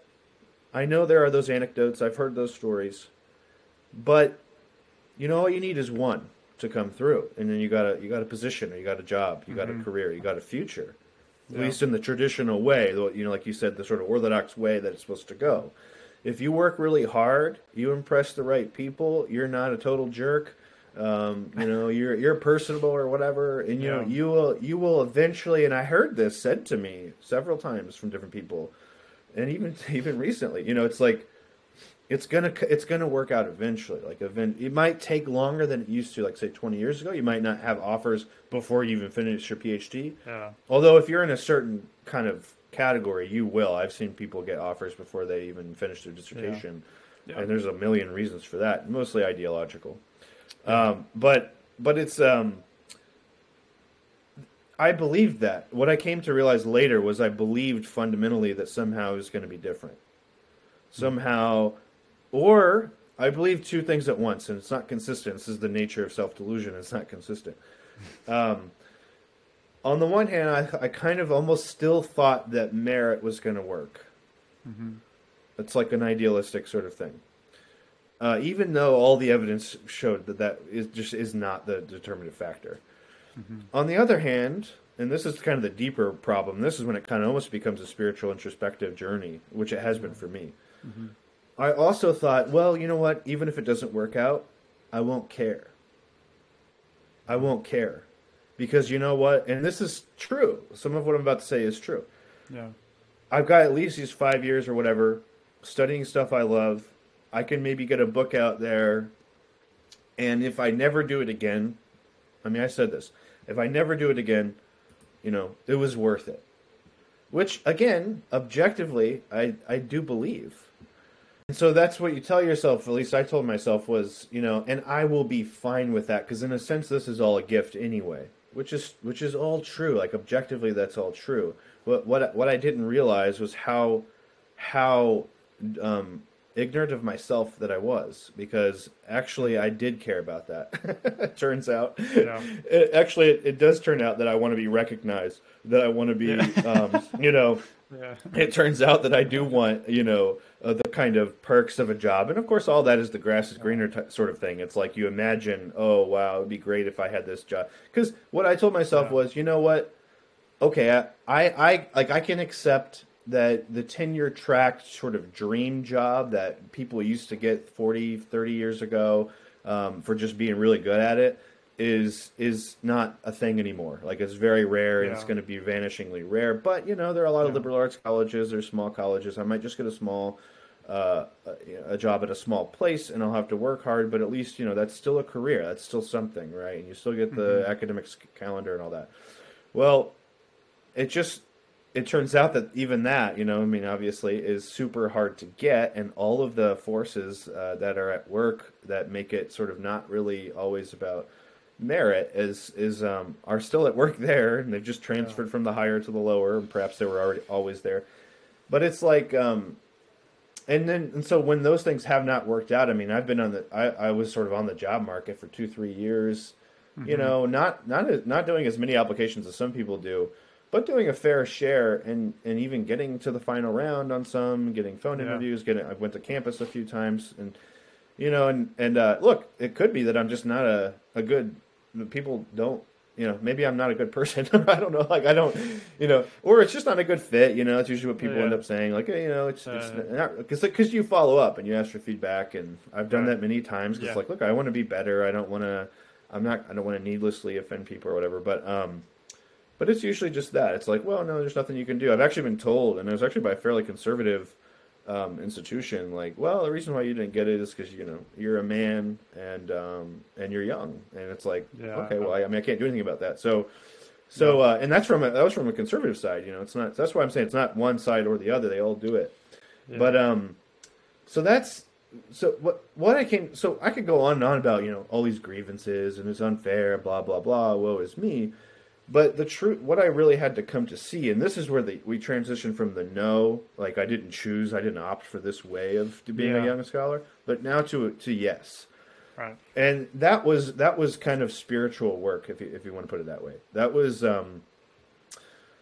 i know there are those anecdotes i've heard those stories but you know all you need is one to come through and then you got a you got a position or you got a job you got a career you got a future at least in the traditional way you know like you said the sort of orthodox way that it's supposed to go if you work really hard, you impress the right people. You're not a total jerk. Um, you know, you're you're personable or whatever, and you know you will you will eventually. And I heard this said to me several times from different people, and even even recently. You know, it's like it's gonna it's gonna work out eventually. Like event, it might take longer than it used to. Like say 20 years ago, you might not have offers before you even finish your PhD. Yeah. Although if you're in a certain kind of category, you will. I've seen people get offers before they even finish their dissertation, Yeah. and there's a million reasons for that, mostly ideological. Um, but but it's um, I believed that. What I came to realize later was I believed fundamentally that somehow it was going to be different. Somehow, or I believe two things at once, and it's not consistent. This is the nature of self delusion. It's not consistent. Um, on the one hand, I, I kind of almost still thought that merit was going to work. Mm-hmm. It's like an idealistic sort of thing. Uh, even though all the evidence showed that that is just is not the determinative factor. Mm-hmm. On the other hand, and this is kind of the deeper problem. This is when it kind of almost becomes a spiritual introspective journey, which it has been for me. Mm-hmm. I also thought, well, you know what? Even if it doesn't work out, I won't care. I won't care. Because you know what? And this is true. Some of what I'm about to say is true. Yeah. I've got at least these five years or whatever studying stuff I love. I can maybe get a book out there. And if I never do it again, I mean, I said this. If I never do it again, you know, it was worth it. Which, again, objectively, I, I do believe. And so that's what you tell yourself, at least I told myself, was, you know, and I will be fine with that because in a sense this is all a gift anyway. Which is which is all true. Like objectively that's all true. What what what I didn't realize was how how um, ignorant of myself that I was because actually I did care about that. it turns out, Yeah. it, actually, it, it does turn out that I want to be recognized. That I want to be, Yeah. um, you know, Yeah. it turns out that I do want, you know, uh, the kind of perks of a job, and of course, all that is the grass is greener t- sort of thing. It's like you imagine, oh wow, it'd be great if I had this job. Because what I told myself Yeah. was, you know what, okay, I, I, I like I can accept that the tenure track sort of dream job that people used to get 40, 30 years ago um, for just being really good at it is is not a thing anymore. Like it's very rare and it's going to be vanishingly rare. But you know, there are a lot of Yeah. liberal arts colleges, there's small colleges. I might just get a small uh, a, a job at a small place and I'll have to work hard, but at least you know that's still a career. That's still something, right? And you still get the academic calendar and all that. Well, it just it turns out that even that, you know, I mean, obviously, is super hard to get, and all of the forces uh, that are at work that make it sort of not really always about merit is is um, are still at work there, and they've just transferred from the higher to the lower, and perhaps they were already always there. But it's like, um, and then and so when those things have not worked out, I mean, I've been on the I, I was sort of on the job market for two three years, you know, not not not doing as many applications as some people do but doing a fair share and and even getting to the final round on some, getting phone Yeah. interviews, getting I went to campus a few times and you know and and uh, look, it could be that I'm just not a a good people don't you know maybe I'm not a good person I don't know like I don't you know or it's just not a good fit you know it's usually what people Yeah. end up saying like hey, you know it's it's Uh, because because you follow up and you ask for feedback and I've done Right. that many times because Yeah. like look I want to be better I don't want to I'm not I don't want to needlessly offend people or whatever but um but it's usually just that. It's like, well, no, there's nothing you can do. I've actually been told, and it was actually by a fairly conservative um, institution, like, well, the reason why you didn't get it is because you know you're a man and um, and you're young, and it's like, Yeah. okay, well, I, I mean, I can't do anything about that. So, so, uh, and that's from a, that was from a conservative side, you know. It's not. That's why I'm saying it's not one side or the other. They all do it. Yeah. But um, so that's so what what I came. So I could go on and on about you know all these grievances and it's unfair, blah blah blah. Woe is me. But the truth, what I really had to come to see, and this is where the, we transition from the no, like I didn't choose, I didn't opt for this way of being Yeah. a young scholar, but now to to yes, right. and that was that was kind of spiritual work, if you if you want to put it that way. That was um,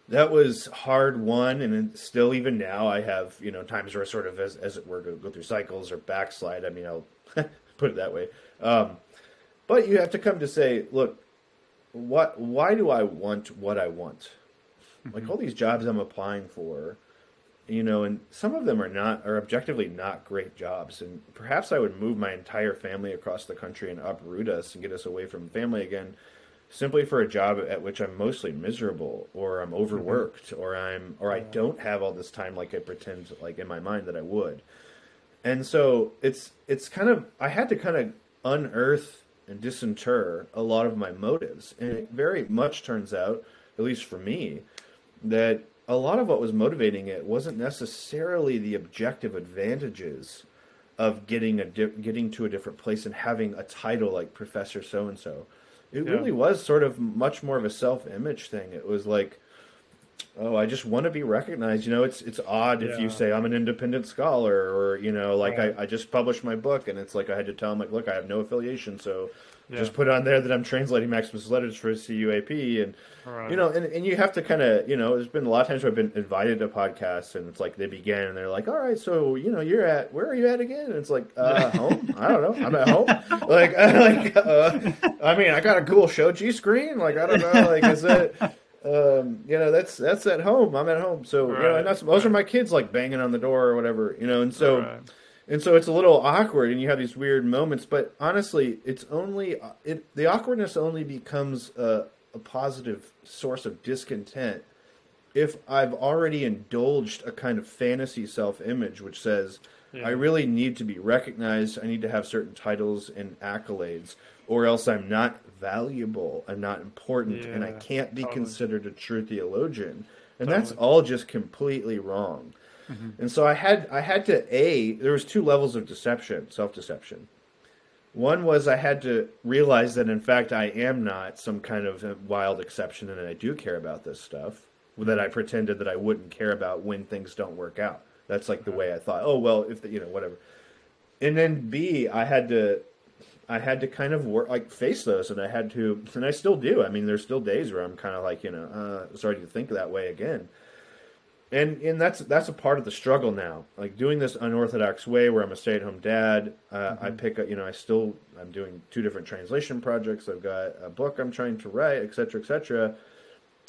that was hard won, and still even now I have you know times where I sort of as as it were go, go through cycles or backslide. I mean, I'll put it that way. Um, but you have to come to say, look, what why do I want what I want? Like mm-hmm. all these jobs I'm applying for, you know, and some of them are not are objectively not great jobs. And perhaps I would move my entire family across the country and uproot us and get us away from family again, simply for a job at which I'm mostly miserable, or I'm mm-hmm. overworked, or I'm or I don't have all this time like I pretend like in my mind that I would. And so it's it's kind of I had to kind of unearth and disinter a lot of my motives, and it very much turns out, at least for me, that a lot of what was motivating it wasn't necessarily the objective advantages of getting a di- getting to a different place and having a title like professor so and so. It Yeah. really was sort of much more of a self-image thing. It was like oh, I just want to be recognized. You know, it's it's odd if you say I'm an independent scholar or you know, like Right. I, I just published my book and it's like I had to tell them like, look, I have no affiliation, so Yeah. just put on there that I'm translating Maximus' letters for CUAP and Right. you know, and, and you have to kind of, you know, there's been a lot of times where I've been invited to podcasts, and it's like they begin, and they're like, "All right, so you know, you're at where are you at again?" And it's like, uh, home. I don't know. I'm at home. Like, like, uh, I mean, I got a cool shoji screen. Like, I don't know. Like, is it? Um, you know, that's that's at home. I'm at home. So you know, and that's those are my kids like banging on the door or whatever. You know, and so. Right. And so it's a little awkward, and you have these weird moments. But honestly, it's only it, the awkwardness only becomes a, a positive source of discontent if I've already indulged a kind of fantasy self-image, which says Yeah. I really need to be recognized. I need to have certain titles and accolades, or else I'm not valuable. I'm not important, and I can't be totally. considered a true theologian. And Totally. that's all just completely wrong. Mm-hmm. And so I had I had to a there was two levels of deception, self deception. One was I had to realize that in fact I am not some kind of wild exception, and I do care about this stuff that I pretended that I wouldn't care about when things don't work out. That's like the way I thought. Oh well, if the, you know whatever. And then B, I had to I had to kind of work like face those, and I had to, and I still do. I mean, there's still days where I'm kind of like you know uh, starting to think that way again and and that's that's a part of the struggle now like doing this unorthodox way where i'm a stay-at-home dad uh, i pick up you know i still i'm doing two different translation projects i've got a book i'm trying to write et cetera et cetera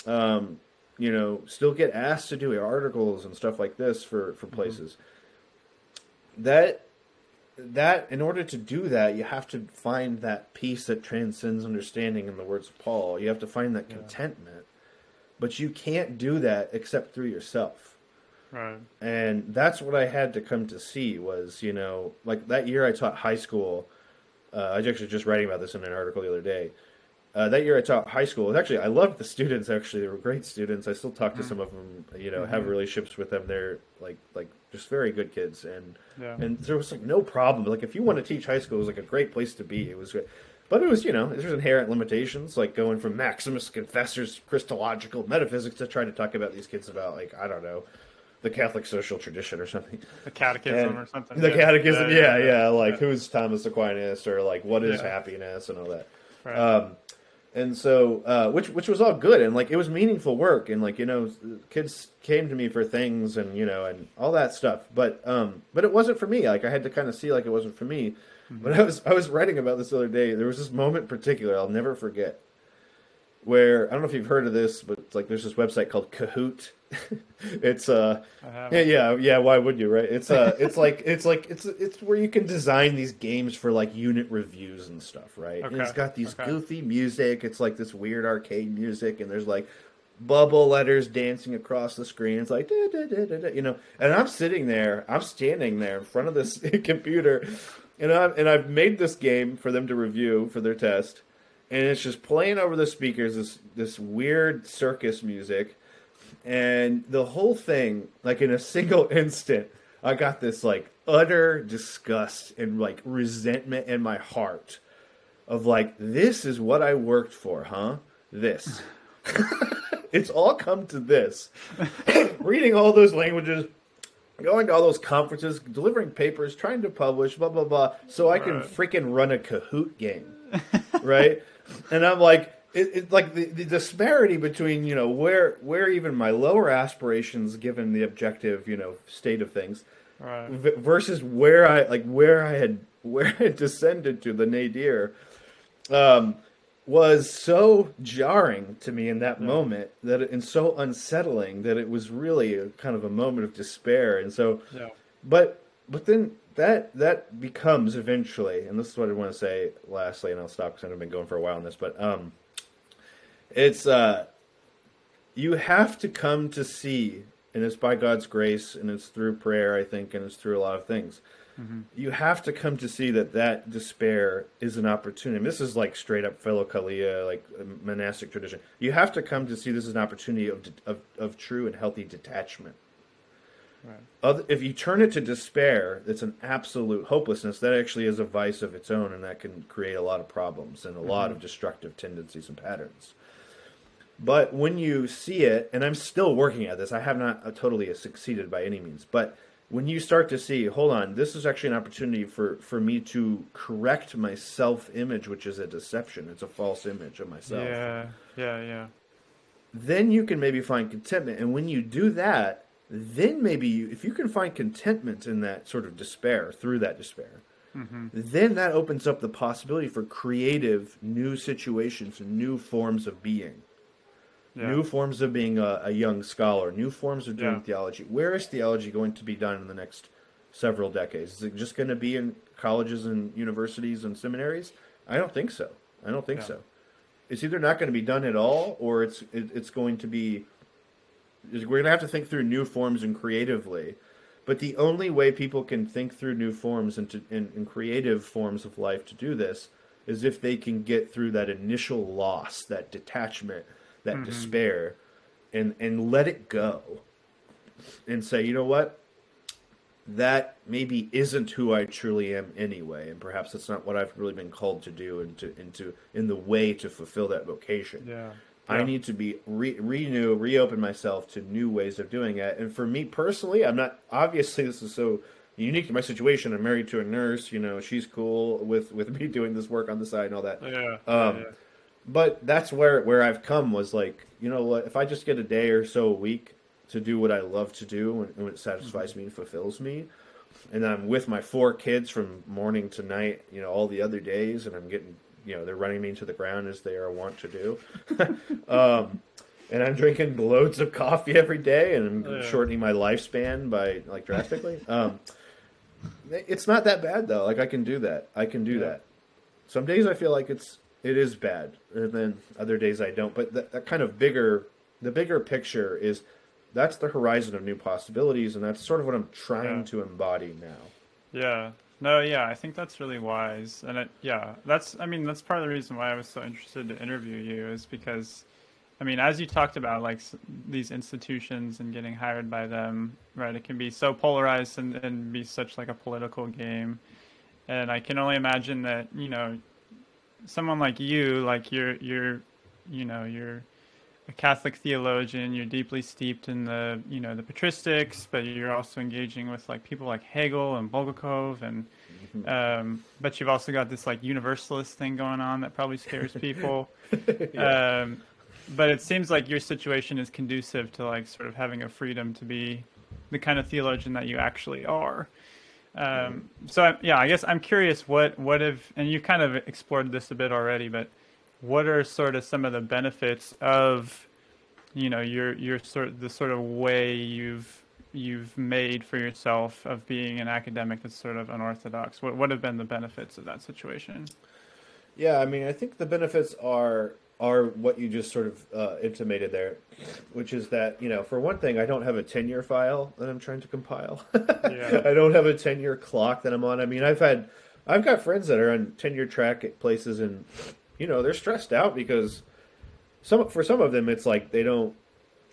um, you know still get asked to do articles and stuff like this for for places. That that in order to do that you have to find that peace that transcends understanding in the words of paul. You have to find that contentment. But you can't do that except through yourself. Right. and that's what i had to come to see was you know like that year i taught high school uh, i was actually just writing about this in an article the other day uh, that year i taught high school. And actually i loved the students actually. They were great students. I still talk to some of them you know have relationships with them. They're like like just very good kids. And Yeah. and there was like no problem. Like if you want to teach high school it was like a great place to be. It was good. But it was you know there's inherent limitations like going from maximus confessor's christological metaphysics to try to talk about these kids about like i don't know the catholic social tradition or something. The catechism And or something. the yeah. catechism yeah yeah, like yeah. who's thomas aquinas or like what is happiness and all that. Right. um, and so uh, which which was all good and like it was meaningful work and like you know kids came to me for things and you know and all that stuff. But um but it wasn't for me. Like i had to kind of see like it wasn't for me. But i was i was writing about this the other day. There was this moment in particular i'll never forget where i don't know if you've heard of this but it's like there's this website called kahoot it's uh yeah, yeah, yeah. Why would you, right? It's uh, it's like it's like it's it's where you can design these games for like unit reviews and stuff, right? And Okay, it's got these okay. goofy music. It's like this weird arcade music, and there's like bubble letters dancing across the screen. It's like, da, da, da, you know, and I'm sitting there, I'm standing there in front of this computer, and I'm and I've made this game for them to review for their test, and it's just playing over the speakers this this weird circus music, and the whole thing, like in a single instant, I got this like utter disgust and like resentment in my heart of like this is what I worked for, huh? This. it's all come to this. Reading all those languages, going to all those conferences, delivering papers, trying to publish, blah blah blah, so I can right. freaking run a Kahoot game, right? And I'm like, it, it, like the, the disparity between you know where where even my lower aspirations, given the objective you know state of things, right. v- versus where I like where I had where I descended to the nadir. Um, was so jarring to me in that yeah. moment that it, and so unsettling that it was really a kind of a moment of despair and so yeah. but but then that that becomes eventually and this is what I want to say lastly and I'll stop because I've been going for a while on this but um it's uh you have to come to see and it's by God's grace and it's through prayer I think and it's through a lot of things Mm-hmm. You have to come to see that that despair is an opportunity. This is like straight up fellow philokalia, like monastic tradition. You have to come to see this as an opportunity of of, of true and healthy detachment. Right. Other, if you turn it to despair, it's an absolute hopelessness. That actually is a vice of its own, and that can create a lot of problems and a mm-hmm. lot of destructive tendencies and patterns. But when you see it, and I'm still working at this, I have not uh, totally succeeded by any means, but when you start to see, hold on, this is actually an opportunity for, for me to correct my self image, which is a deception. It's a false image of myself. Yeah, yeah, yeah. Then you can maybe find contentment. And when you do that, then maybe you, if you can find contentment in that sort of despair, through that despair, mm-hmm. then that opens up the possibility for creative new situations and new forms of being yeah. new forms of being a, a, young scholar, new forms of doing yeah. theology. Where is theology going to be done in the next several decades? Is it just going to be in colleges and universities and seminaries? I don't think so. I don't think yeah. so. It's either not going to be done at all, or it's it, it's going to be. We're going to have to think through new forms and creatively. But the only way people can think through new forms and, to, and, and creative forms of life to do this is if they can get through that initial loss, that detachment, that mm-hmm. despair and and let it go and say you know what that maybe isn't who I truly am anyway, and perhaps that's not what I've really been called to do and to into in the way to fulfill that vocation. Yeah. I need to be re- renew, reopen myself to new ways of doing it. And for me personally, I'm not obviously this is so unique to my situation. I'm married to a nurse. You know, she's cool with with me doing this work on the side and all that. Yeah. Um, yeah but that's where where I've come was like, you know? If I just get a day or so a week to do what I love to do and, it satisfies mm-hmm. me and fulfills me, and I'm with my four kids from morning to night, you know, all the other days, and I'm getting, you know, they're running me into the ground as they are wont to do. um, and I'm drinking loads of coffee every day, and I'm yeah. shortening my lifespan by like drastically. um, it's not that bad though. Like I can do that. I can do yeah. that. Some days I feel like it's it is bad, and then other days I don't. But that, that kind of bigger, the bigger picture is that's the horizon of new possibilities, and that's sort of what I'm trying yeah. to embody now. Yeah. No, yeah, I think that's really wise, and it, yeah, that's. I mean, that's part of the reason why I was so interested to interview you is because, I mean, as you talked about, like these institutions and getting hired by them, right? It can be so polarized and, and be such like a political game, and I can only imagine that you know someone like you, like you're you're you know you're a Catholic theologian, you're deeply steeped in the you know the patristics, but you're also engaging with like people like Hegel and Bulgakov, and mm-hmm. um, but you've also got this like universalist thing going on that probably scares people. yeah. um, but it seems like your situation is conducive to like sort of having a freedom to be the kind of theologian that you actually are. Um, so yeah, I guess I'm curious what what if and you kind of explored this a bit already, but what are sort of some of the benefits of you know your your sort the sort of way you've you've made for yourself of being an academic that's sort of unorthodox? What what have been the benefits of that situation? Yeah, I mean, I think the benefits are are what you just sort of uh, intimated there, which is that you know, for one thing, I don't have a tenure file that I'm trying to compile. Yeah. I don't have a tenure clock that I'm on. I mean, I've had, I've got friends that are on tenure track at places, and you know, they're stressed out because some for some of them, it's like they don't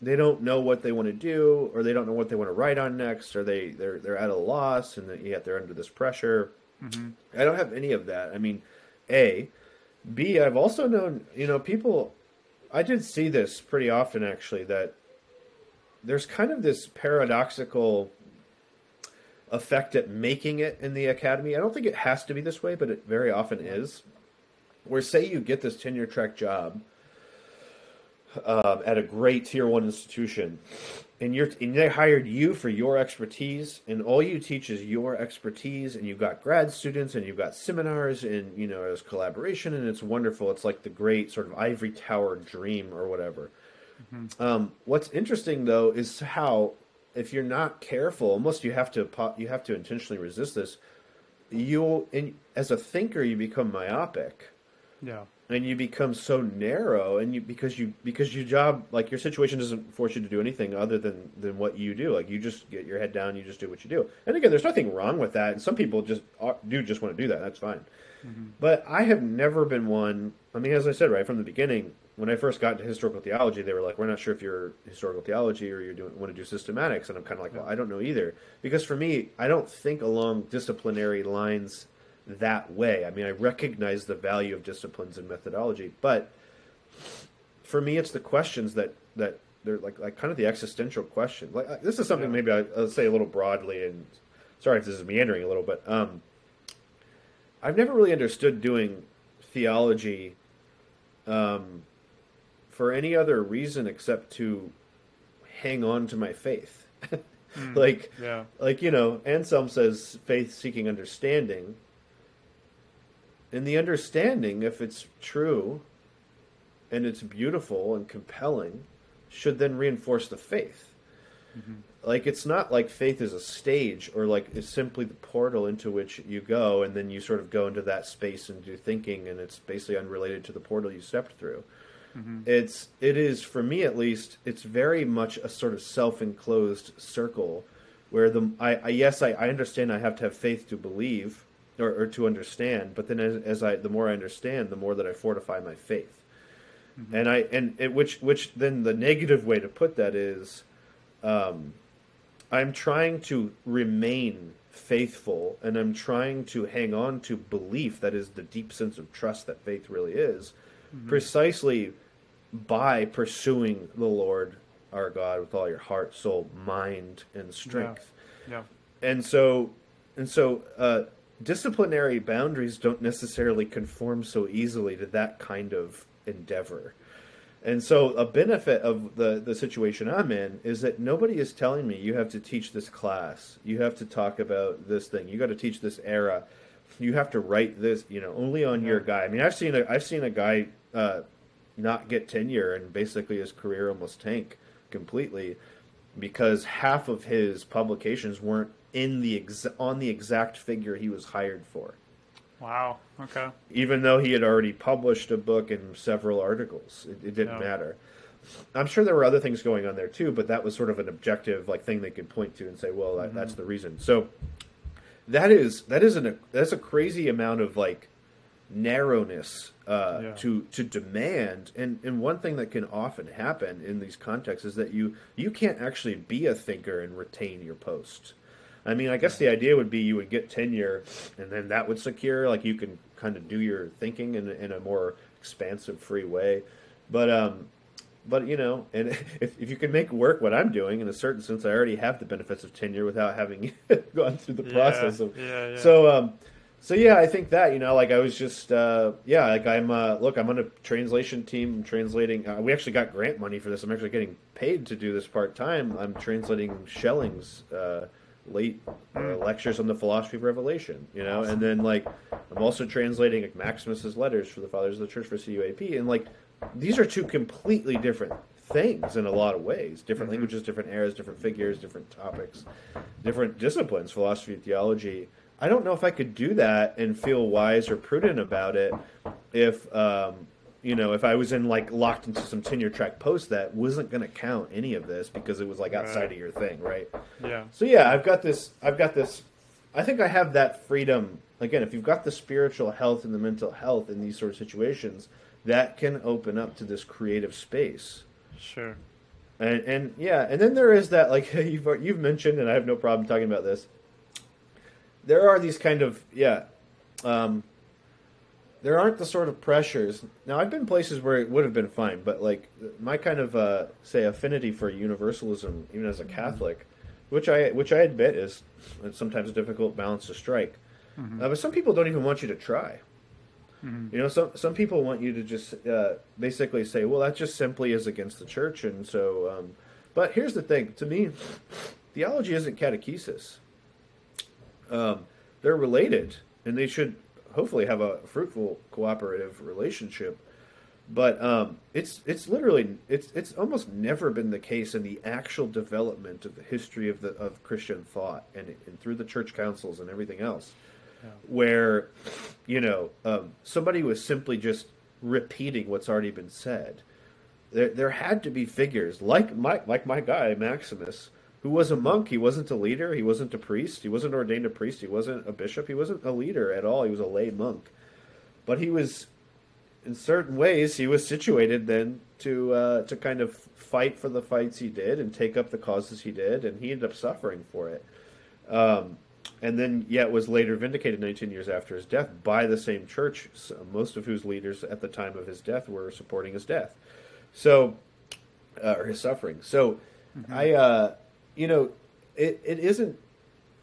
they don't know what they want to do, or they don't know what they want to write on next, or they they're they're at a loss, and yet they're under this pressure. Mm-hmm. I don't have any of that. I mean, a B, I've also known, you know, people, I did see this pretty often actually, that there's kind of this paradoxical effect at making it in the academy. I don't think it has to be this way, but it very often is. Where, say, you get this tenure track job um, at a great tier one institution, and you're and they hired you for your expertise, and all you teach is your expertise, and you've got grad students, and you've got seminars, and you know there's collaboration, and it's wonderful. It's like the great sort of ivory tower dream or whatever. Um, what's interesting though is how, if you're not careful, almost you have to you have to intentionally resist this. You, in, as a thinker, you become myopic Yeah. and you become so narrow and you because you because your job like your situation doesn't force you to do anything other than than what you do. Like you just get your head down you just do what you do. And again there's nothing wrong with that and some people just are, do just want to do that that's fine. Mm-hmm. But i have never been one i mean as i said right from the beginning when i first got into historical theology they were like we're not sure if you're historical theology or you're doing want to do systematics and i'm kind of like well i don't know either. Because for me i don't think along disciplinary lines that way. I mean, I recognize the value of disciplines and methodology, but for me, it's the questions that that they're like like kind of the existential question. Like uh, this is something Yeah. maybe I, I'll say a little broadly, and sorry if this is meandering a little, but um, I've never really understood doing theology um, for any other reason except to hang on to my faith. like Yeah. like you know anselm says faith seeking understanding and the understanding if it's true and it's beautiful and compelling should then reinforce the faith. Mm-hmm. Like it's not like faith is a stage or like it's simply the portal into which you go and then you sort of go into that space and do thinking and it's basically unrelated to the portal you stepped through. Mm-hmm. It's it is for me at least it's very much a sort of self-enclosed circle where the I, I yes I, I understand I have to have faith to believe or, or to understand but then as, as I the more I understand the more that I fortify my faith and I and it, which which then the negative way to put that is um, I'm trying to remain faithful and I'm trying to hang on to belief that is the deep sense of trust that faith really is precisely by pursuing the Lord our God with all your heart, soul, mind, and strength. Yeah. And so, and so, uh, disciplinary boundaries don't necessarily conform so easily to that kind of endeavor. And so, a benefit of the the situation I'm in is that nobody is telling me you have to teach this class, you have to talk about this thing, you got to teach this era, you have to write this, you know, only on your guy. I mean, I've seen a I've seen a guy uh, not get tenure and basically his career almost tank completely because half of his publications weren't in the ex- on the exact figure he was hired for Wow. Okay. even though he had already published a book and several articles it, it didn't Yeah. matter i'm sure there were other things going on there too but that was sort of an objective like thing they could point to and say well that, that's the reason so that is that is an that's a crazy amount of like narrowness uh, Yeah. to to demand and and one thing that can often happen in these contexts is that you you can't actually be a thinker and retain your post I mean, I guess the idea would be you would get tenure, and then that would secure like you can kind of do your thinking in, in a more expansive, free way. But um, but you know, and if if you can make work what I'm doing in a certain sense, I already have the benefits of tenure without having gone through the Yeah, process of. yeah, yeah. So um, so yeah, I think that you know, like I was just uh, yeah, like I'm uh, look, I'm on a translation team. I'm translating. Uh, we actually got grant money for this. I'm actually getting paid to do this part time. I'm translating Schelling's uh, late uh, lectures on the philosophy of revelation. You know, and then like I'm also translating like, Maximus's letters for the Fathers of the Church for CUAP, and like these are two completely different things in a lot of ways different languages different eras different figures different topics different disciplines philosophy theology. I don't know if i could do that and feel wise or prudent about it if um, you know, if I was in like locked into some tenure track post, that wasn't going to count any of this because it was like outside Right. of your thing, right? Yeah. So yeah, I've got this. I've got this. I think I have that freedom. Again, if you've got the spiritual health and the mental health in these sort of situations, that can open up to this creative space. Sure. And and yeah, and then there is that like you've you've mentioned, and I have no problem talking about this. There are these kind of yeah, um, there aren't the sort of pressures. Now I've been places where it would have been fine, but like my kind of uh, say affinity for universalism, even as a Catholic, which I which I admit is sometimes a difficult balance to strike. Uh, but some people don't even want you to try. You know, some some people want you to just uh, basically say, "Well, that just simply is against the church," and so. Um, but here's the thing: to me, theology isn't catechesis. Um, they're related, and they should hopefully have a fruitful cooperative relationship. But um, it's it's literally it's it's almost never been the case in the actual development of the history of the of Christian thought and, and through the church councils and everything else where you know um, somebody was simply just repeating what's already been said. There, there had to be figures like my like my guy Maximus, who was a monk. He wasn't a leader. He wasn't a priest. He wasn't ordained a priest. He wasn't a bishop. He wasn't a leader at all. He was a lay monk, but he was, in certain ways, he was situated then to uh, to kind of fight for the fights he did and take up the causes he did, and he ended up suffering for it um, and then yet was later vindicated 19 years after his death by the same church, most of whose leaders at the time of his death were supporting his death, so uh, or his suffering. So I, uh, you know, it, it isn't.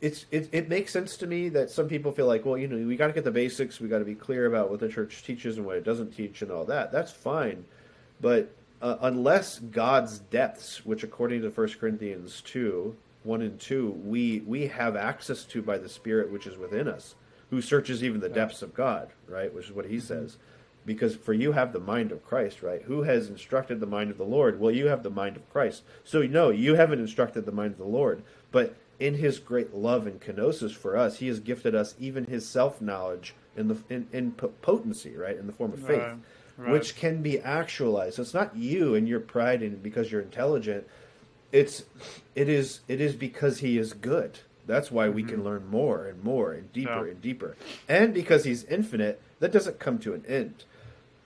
It's it, it makes sense to me that some people feel like, well, you know, we got to get the basics. We got to be clear about what the church teaches and what it doesn't teach, and all that. That's fine, but uh, unless God's depths, which according to 1 Corinthians two one and two, we we have access to by the Spirit which is within us, who searches even the depths of God, right? Which is what he says. Because for you have the mind of Christ, right? Who has instructed the mind of the Lord? Well, you have the mind of Christ. So no, you haven't instructed the mind of the Lord, but in His great love and kenosis for us, He has gifted us even His self knowledge in the in, in potency, right, in the form of faith, Right, right. which can be actualized. So it's not you and your pride and because you're intelligent. It's it is it is because He is good. That's why we can learn more and more and deeper Mm-hmm. Yeah. and deeper. And because He's infinite, that doesn't come to an end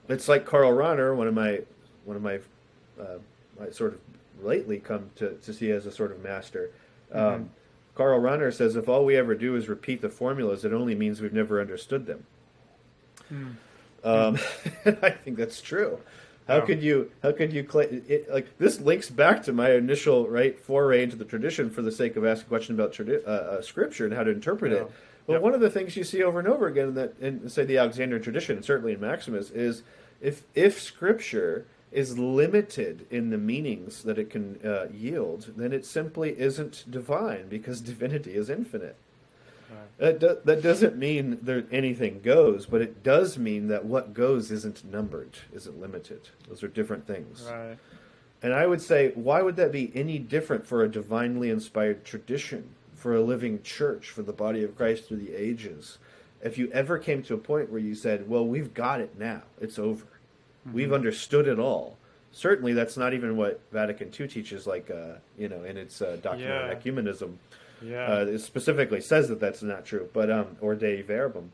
it's like Karl Rahner, one of my one of my, uh, I sort of lately come to, to see as a sort of master. Um, Karl Rahner says if all we ever do is repeat the formulas, it only means we've never understood them. Um, I think that's true. How Yeah. could you? How could you? It, like this links back to my initial right foray into the tradition for the sake of asking a question about tradi- uh, uh, scripture and how to interpret Yeah. it. Well, Yep. one of the things you see over and over again in that, in say the Alexandrian tradition, and certainly in Maximus, is if if scripture is limited in the meanings that it can uh, yield, then it simply isn't divine because divinity is infinite. That, do, that doesn't mean that anything goes, but it does mean that what goes isn't numbered, isn't limited. Those are different things. Right. And I would say, why would that be any different for a divinely inspired tradition, for a living church, for the body of Christ through the ages? If you ever came to a point where you said, well, we've got it now, it's over, we've understood it all. Certainly, that's not even what Vatican II teaches, like, uh, you know, in its uh, doctrine Yeah. of ecumenism. Yeah. Uh, it specifically says that that's not true, but um, or Dei Verbum,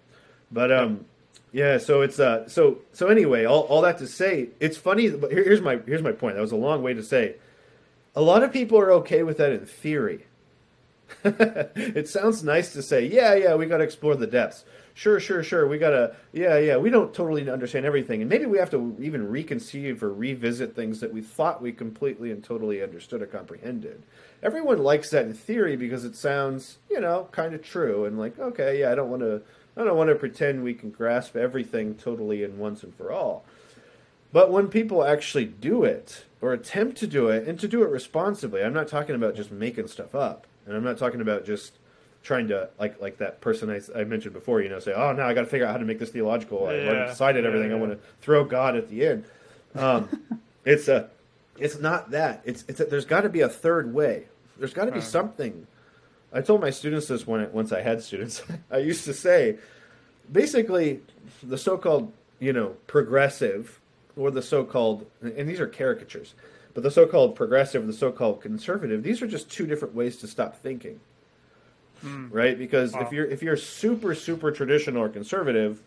but um, yeah. So it's uh, so so anyway, all, all that to say, it's funny. But here, here's my here's my point. That was a long way to say. A lot of people are okay with that in theory. it sounds nice to say, yeah, yeah, we got to explore the depths. Sure, sure, sure. We got to, yeah, yeah. We don't totally understand everything, and maybe we have to even reconceive or revisit things that we thought we completely and totally understood or comprehended. Everyone likes that in theory because it sounds, you know, kind of true and like, okay, yeah, I don't want to, I don't want to pretend we can grasp everything totally and once and for all. But when people actually do it or attempt to do it and to do it responsibly, I'm not talking about just making stuff up, and I'm not talking about just trying to like like that person I, I mentioned before, you know, say, oh, now I got to figure out how to make this theological. I've already Yeah, decided yeah, everything. I want to throw God at the end. Um, it's a, it's not that. It's it's a, there's got to be a third way. There's got to be Right. something. I told my students this when once I had students. I used to say, basically, the so-called you know progressive or the so-called, and these are caricatures, but the so-called progressive, and the so-called conservative, these are just two different ways to stop thinking, mm. right? Because wow. if you're if you're super super traditional or conservative,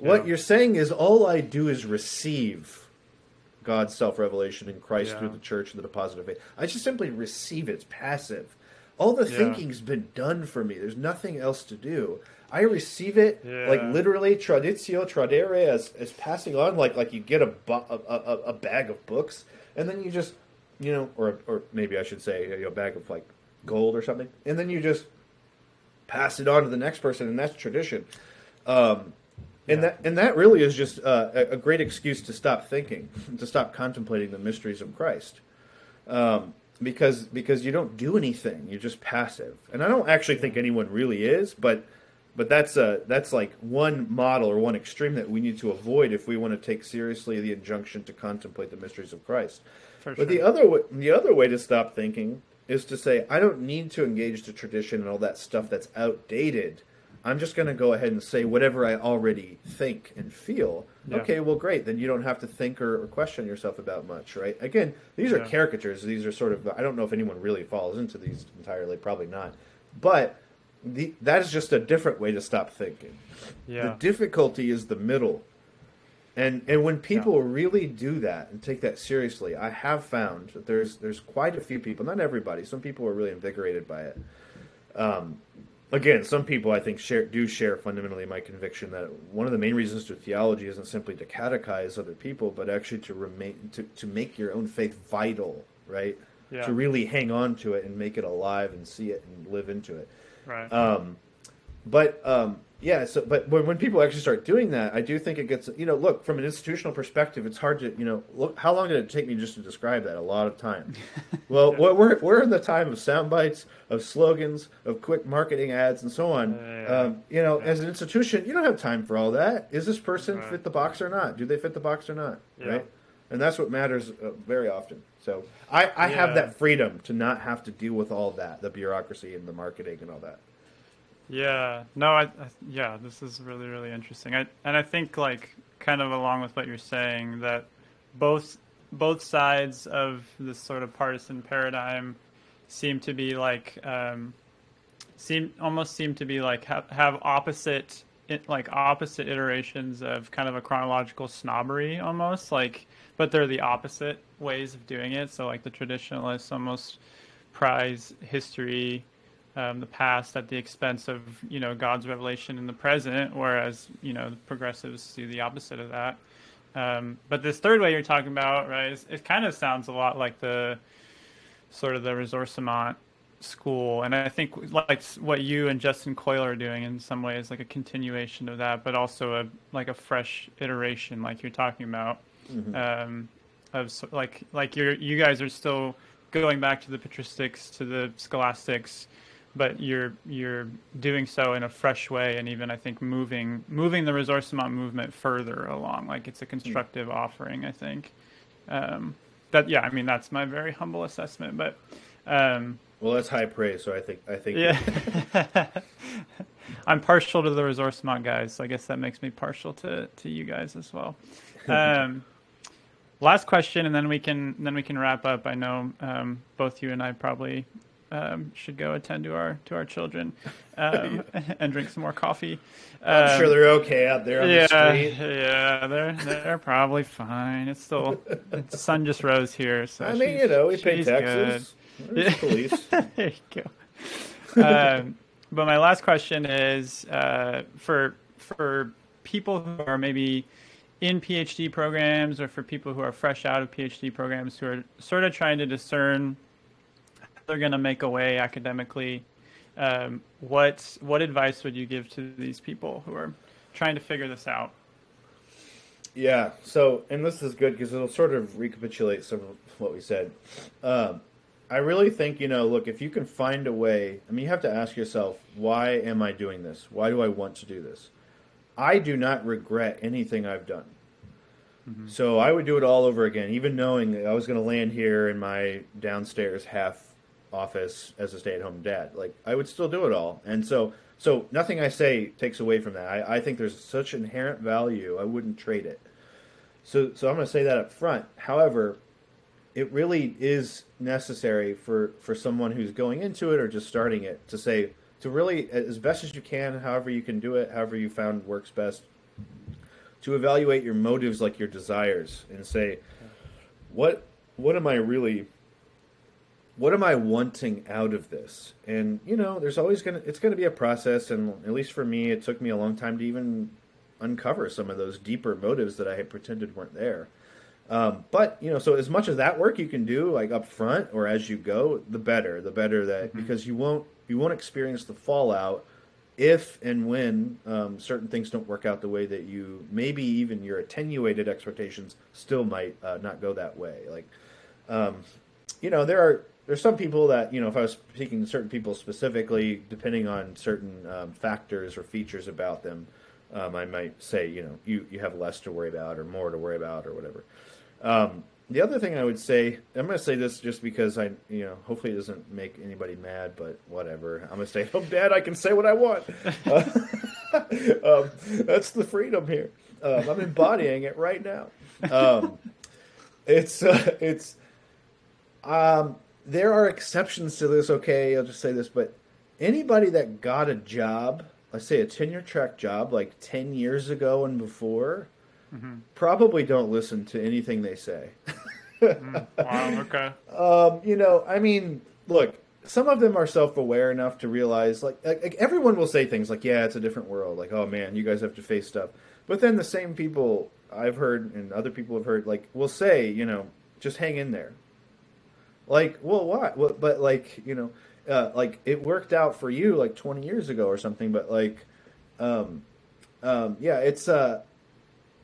yeah. what you're saying is all I do is receive God's self-revelation in Christ yeah. through the church and the deposit of faith. I just simply receive it. It's passive. All the yeah. thinking's been done for me. There's nothing else to do. I receive it yeah. like literally traditio tradere as, as passing on, like like you get a, bu- a, a, a bag of books and then you just you know, or or maybe I should say you know, a bag of like gold or something, and then you just pass it on to the next person, and that's tradition. Um, and yeah. that and that really is just uh, a, a, great excuse to stop thinking, to stop contemplating the mysteries of Christ, um, because because you don't do anything, you're just passive. And I don't actually think anyone really is, but but that's a that's like one model or one extreme that we need to avoid if we want to take seriously the injunction to contemplate the mysteries of Christ. For but the other way, the other way to stop thinking is to say I don't need to engage the tradition and all that stuff that's outdated. I'm just going to go ahead and say whatever I already think and feel. Yeah. Okay, well, great. Then you don't have to think or, or question yourself about much, right? Again, these are yeah. caricatures. These are sort of. I don't know if anyone really falls into these entirely. Probably not. But the, that is just a different way to stop thinking. Yeah. The difficulty is the middle. And and when people yeah. really do that and take that seriously, I have found that there's there's quite a few people, not everybody, some people are really invigorated by it. Um, again, some people I think share do share fundamentally my conviction that one of the main reasons to theology isn't simply to catechize other people, but actually to remain to, to make your own faith vital, right? Yeah. To really hang on to it and make it alive and see it and live into it. Right. Um, but um, yeah, so but when, when people actually start doing that, I do think it gets you know look from an institutional perspective, it's hard to you know look how long did it take me just to describe that? A lot of time. well, yeah. we're we're in the time of sound bites, of slogans, of quick marketing ads, and so on. Yeah. Um, you know, yeah. as an institution, you don't have time for all that. Is this person right. fit the box or not? Do they fit the box or not? Right. And that's what matters uh, very often. So I, I have that freedom to not have to deal with all that, the bureaucracy and the marketing and all that. Yeah. No, I, I, yeah, this is really really interesting. I and I think like kind of along with what you're saying that both both sides of this sort of partisan paradigm seem to be like um, seem almost seem to be like have, have opposite like opposite iterations of kind of a chronological snobbery almost like but they're the opposite ways of doing it so like the traditionalists almost prize history um, the past at the expense of you know God's revelation in the present, whereas you know the progressives do the opposite of that. Um, but this third way you're talking about, right? it kind of sounds a lot like the sort of the ressourcement school, and I think like what you and Justin Coyle are doing in some ways, like a continuation of that, but also a like a fresh iteration, like you're talking about, mm-hmm. um, of like like you're you guys are still going back to the patristics, to the scholastics but you're you're doing so in a fresh way and even I think moving moving the ressourcement movement further along. Like it's a constructive offering, I think. Um, that yeah, I mean that's my very humble assessment, but um, well, that's high praise. So I think I think yeah. I'm partial to the ressourcement guys, so I guess that makes me partial to to you guys as well. Um, last question, and then we can then we can wrap up. I know um, both you and I probably um, should go attend to our to our children um, and drink some more coffee. I'm um, sure they're okay out there on yeah, the street. Yeah, they're they're probably fine. It's still the sun just rose here, so I mean, you know, we pay taxes. Police. there you go. Um, but my last question is uh, for for people who are maybe in PhD programs or for people who are fresh out of PhD programs who are sort of trying to discern they're going to make away academically, um, what what advice would you give to these people who are trying to figure this out? Yeah. So, and this is good because it'll sort of recapitulate some of what we said. Um, I really think you know, look, if you can find a way. I mean, you have to ask yourself, why am I doing this? Why do I want to do this? I do not regret anything I've done. Mm-hmm. So I would do it all over again, even knowing I was going to land here in my downstairs half office as a stay-at-home dad. Like I would still do it all, and so so nothing I say takes away from that. I, I think there's such inherent value. I wouldn't trade it. So, so I'm going to say that up front. However, it really is necessary for, for someone who's going into it or just starting it to say, to really, as best as you can, however you can do it, however you found works best, to evaluate your motives like your desires and say, what, what am I really, what am I wanting out of this? And, you know, there's always going to, it's going to be a process. And at least for me, it took me a long time to even uncover some of those deeper motives that I had pretended weren't there. Um, but you know, so as much of that work you can do, like up front or as you go, the better. The better that mm-hmm. because you won't you won't experience the fallout if and when um, certain things don't work out the way that you maybe even your attenuated expectations still might uh, not go that way. Like, um, you know, there are there's some people that you know if I was speaking to certain people specifically, depending on certain um, factors or features about them, um, I might say you know you you have less to worry about or more to worry about or whatever. Um, the other thing I would say, I'm going to say this just because I, you know, hopefully it doesn't make anybody mad, but whatever. I'm going to say, I'm dad, I can say what I want. Uh, um, that's the freedom here. Um, I'm embodying it right now. Um, it's, uh, it's, um, there are exceptions to this. Okay, I'll just say this, but anybody that got a job, let's say a tenure track job, like 10 years ago and before, mm-hmm. probably don't listen to anything they say. mm, wow. Okay. Um, you know, I mean, look, some of them are self-aware enough to realize, like, like, like, everyone will say things like, "Yeah, it's a different world." Like, "Oh man, you guys have to face stuff." But then the same people I've heard and other people have heard, like, will say, you know, just hang in there. Like, well, what? Well, but like, you know, uh, like it worked out for you like 20 years ago or something. But like, um, um, yeah, it's uh,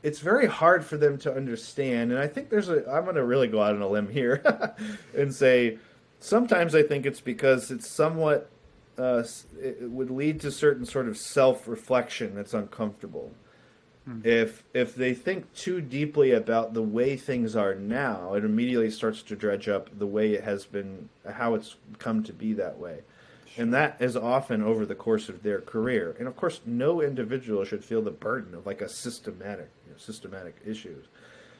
it's very hard for them to understand. And I think there's a, I'm going to really go out on a limb here and say sometimes I think it's because it's somewhat, uh, it would lead to certain sort of self reflection that's uncomfortable. Hmm. If if they think too deeply about the way things are now, it immediately starts to dredge up the way it has been, how it's come to be that way and that is often over the course of their career. And of course, no individual should feel the burden of like a systematic, systematic issues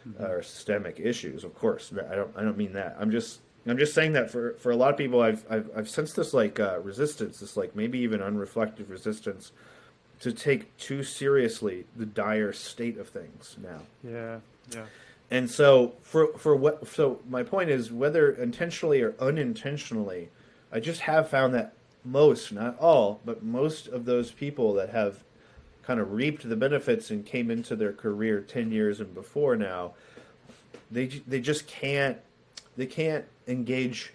mm-hmm. uh, or systemic issues. Of course, I don't. I don't mean that. I'm just. I'm just saying that for, for a lot of people, I've I've, I've sensed this like uh, resistance, this like maybe even unreflective resistance to take too seriously the dire state of things now. Yeah, yeah. And so for for what so my point is whether intentionally or unintentionally, I just have found that most, not all, but most of those people that have kind of reaped the benefits and came into their career 10 years and before now, they they just can't they can't engage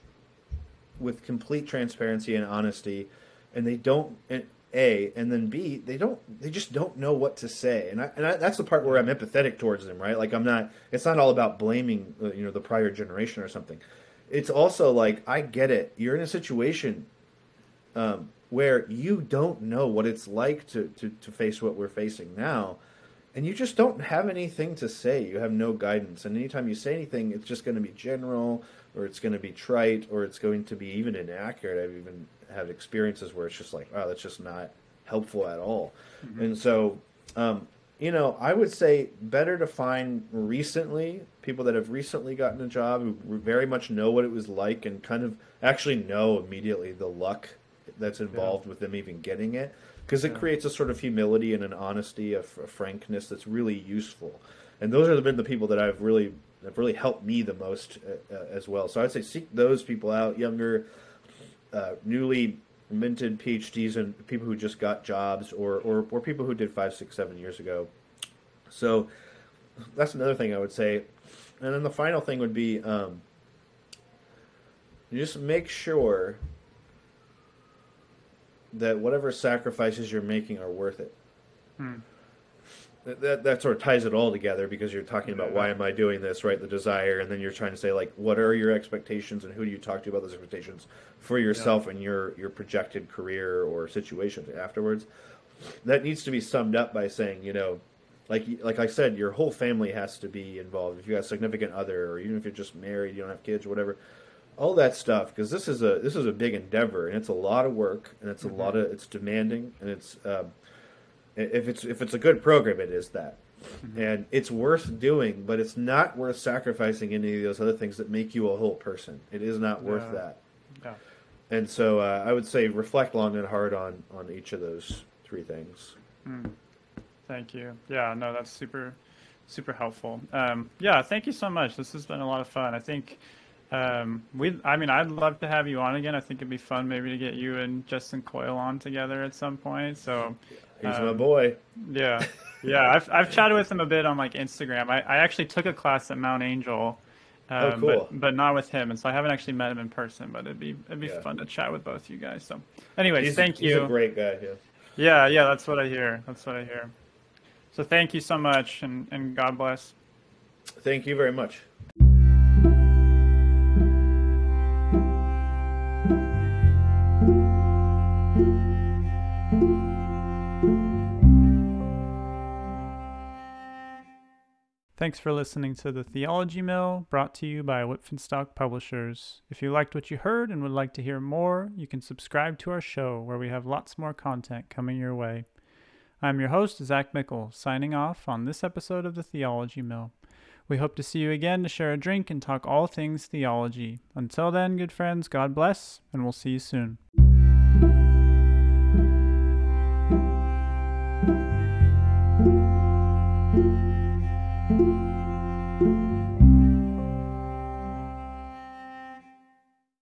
with complete transparency and honesty and they don't and a and then b they don't they just don't know what to say. And I, and I, that's the part where i'm empathetic towards them right? Like i'm not it's not all about blaming uh, you know the prior generation or something. It's also like i get it. You're in a situation um, where you don't know what it's like to, to, to face what we're facing now. And you just don't have anything to say. You have no guidance. And anytime you say anything, it's just going to be general, or it's going to be trite, or it's going to be even inaccurate. I've even had experiences where it's just like, oh, that's just not helpful at all. Mm-hmm. And so, um, you know, I would say better to find recently people that have recently gotten a job who very much know what it was like and kind of actually know immediately the luck that's involved yeah. with them even getting it because it yeah. creates a sort of humility and an honesty, a, a frankness that's really useful. And those have been the people that I've really have really helped me the most uh, uh, as well. So I'd say seek those people out, younger, uh, newly minted PhDs and people who just got jobs, or, or or people who did five, six, seven years ago. So that's another thing I would say. And then the final thing would be um, just make sure that whatever sacrifices you're making are worth it. Hmm. That, that, that sort of ties it all together because you're talking about why am I doing this, right? The desire, and then you're trying to say like, what are your expectations, and who do you talk to about those expectations for yourself yeah. and your your projected career or situations afterwards. That needs to be summed up by saying, you know, like like I said, your whole family has to be involved. If you got a significant other, or even if you're just married, you don't have kids, or whatever, all that stuff because this is a this is a big endeavor and it's a lot of work and it's mm-hmm. a lot of it's demanding and it's um, if it's if it's a good program it is that Mm-hmm. And it's worth doing, but it's not worth sacrificing any of those other things that make you a whole person. It is not worth Yeah. that. Yeah. And so uh, I would say reflect long and hard on on each of those three things. Thank you. Yeah, no, that's super, super helpful. Um, yeah, thank you so much. This has been a lot of fun. I think um, we. I mean, I'd love to have you on again. I think it'd be fun maybe to get you and Justin Coyle on together at some point. So He's my Um, boy. yeah, yeah. I've I've chatted with him a bit on like Instagram. I, I actually took a class at Mount Angel. Um, Oh, cool. But, but not with him, and so I haven't actually met him in person. But it'd be it'd be Yeah. fun to chat with both of you guys. So, anyways, He's, thank he's you. He's a great guy. Yeah. Yeah, yeah, that's what I hear. That's what I hear. So thank you so much, and, and God bless. Thank you very much. Thanks for listening to the Theology Mill, brought to you by Wipf and Stock Publishers. If you liked what you heard and would like to hear more, you can subscribe to our show, where we have lots more content coming your way. I'm your host, Zach Mickle, signing off on this episode of the Theology Mill. We hope to see you again to share a drink and talk all things theology. Until then, good friends, God bless, and we'll see you soon.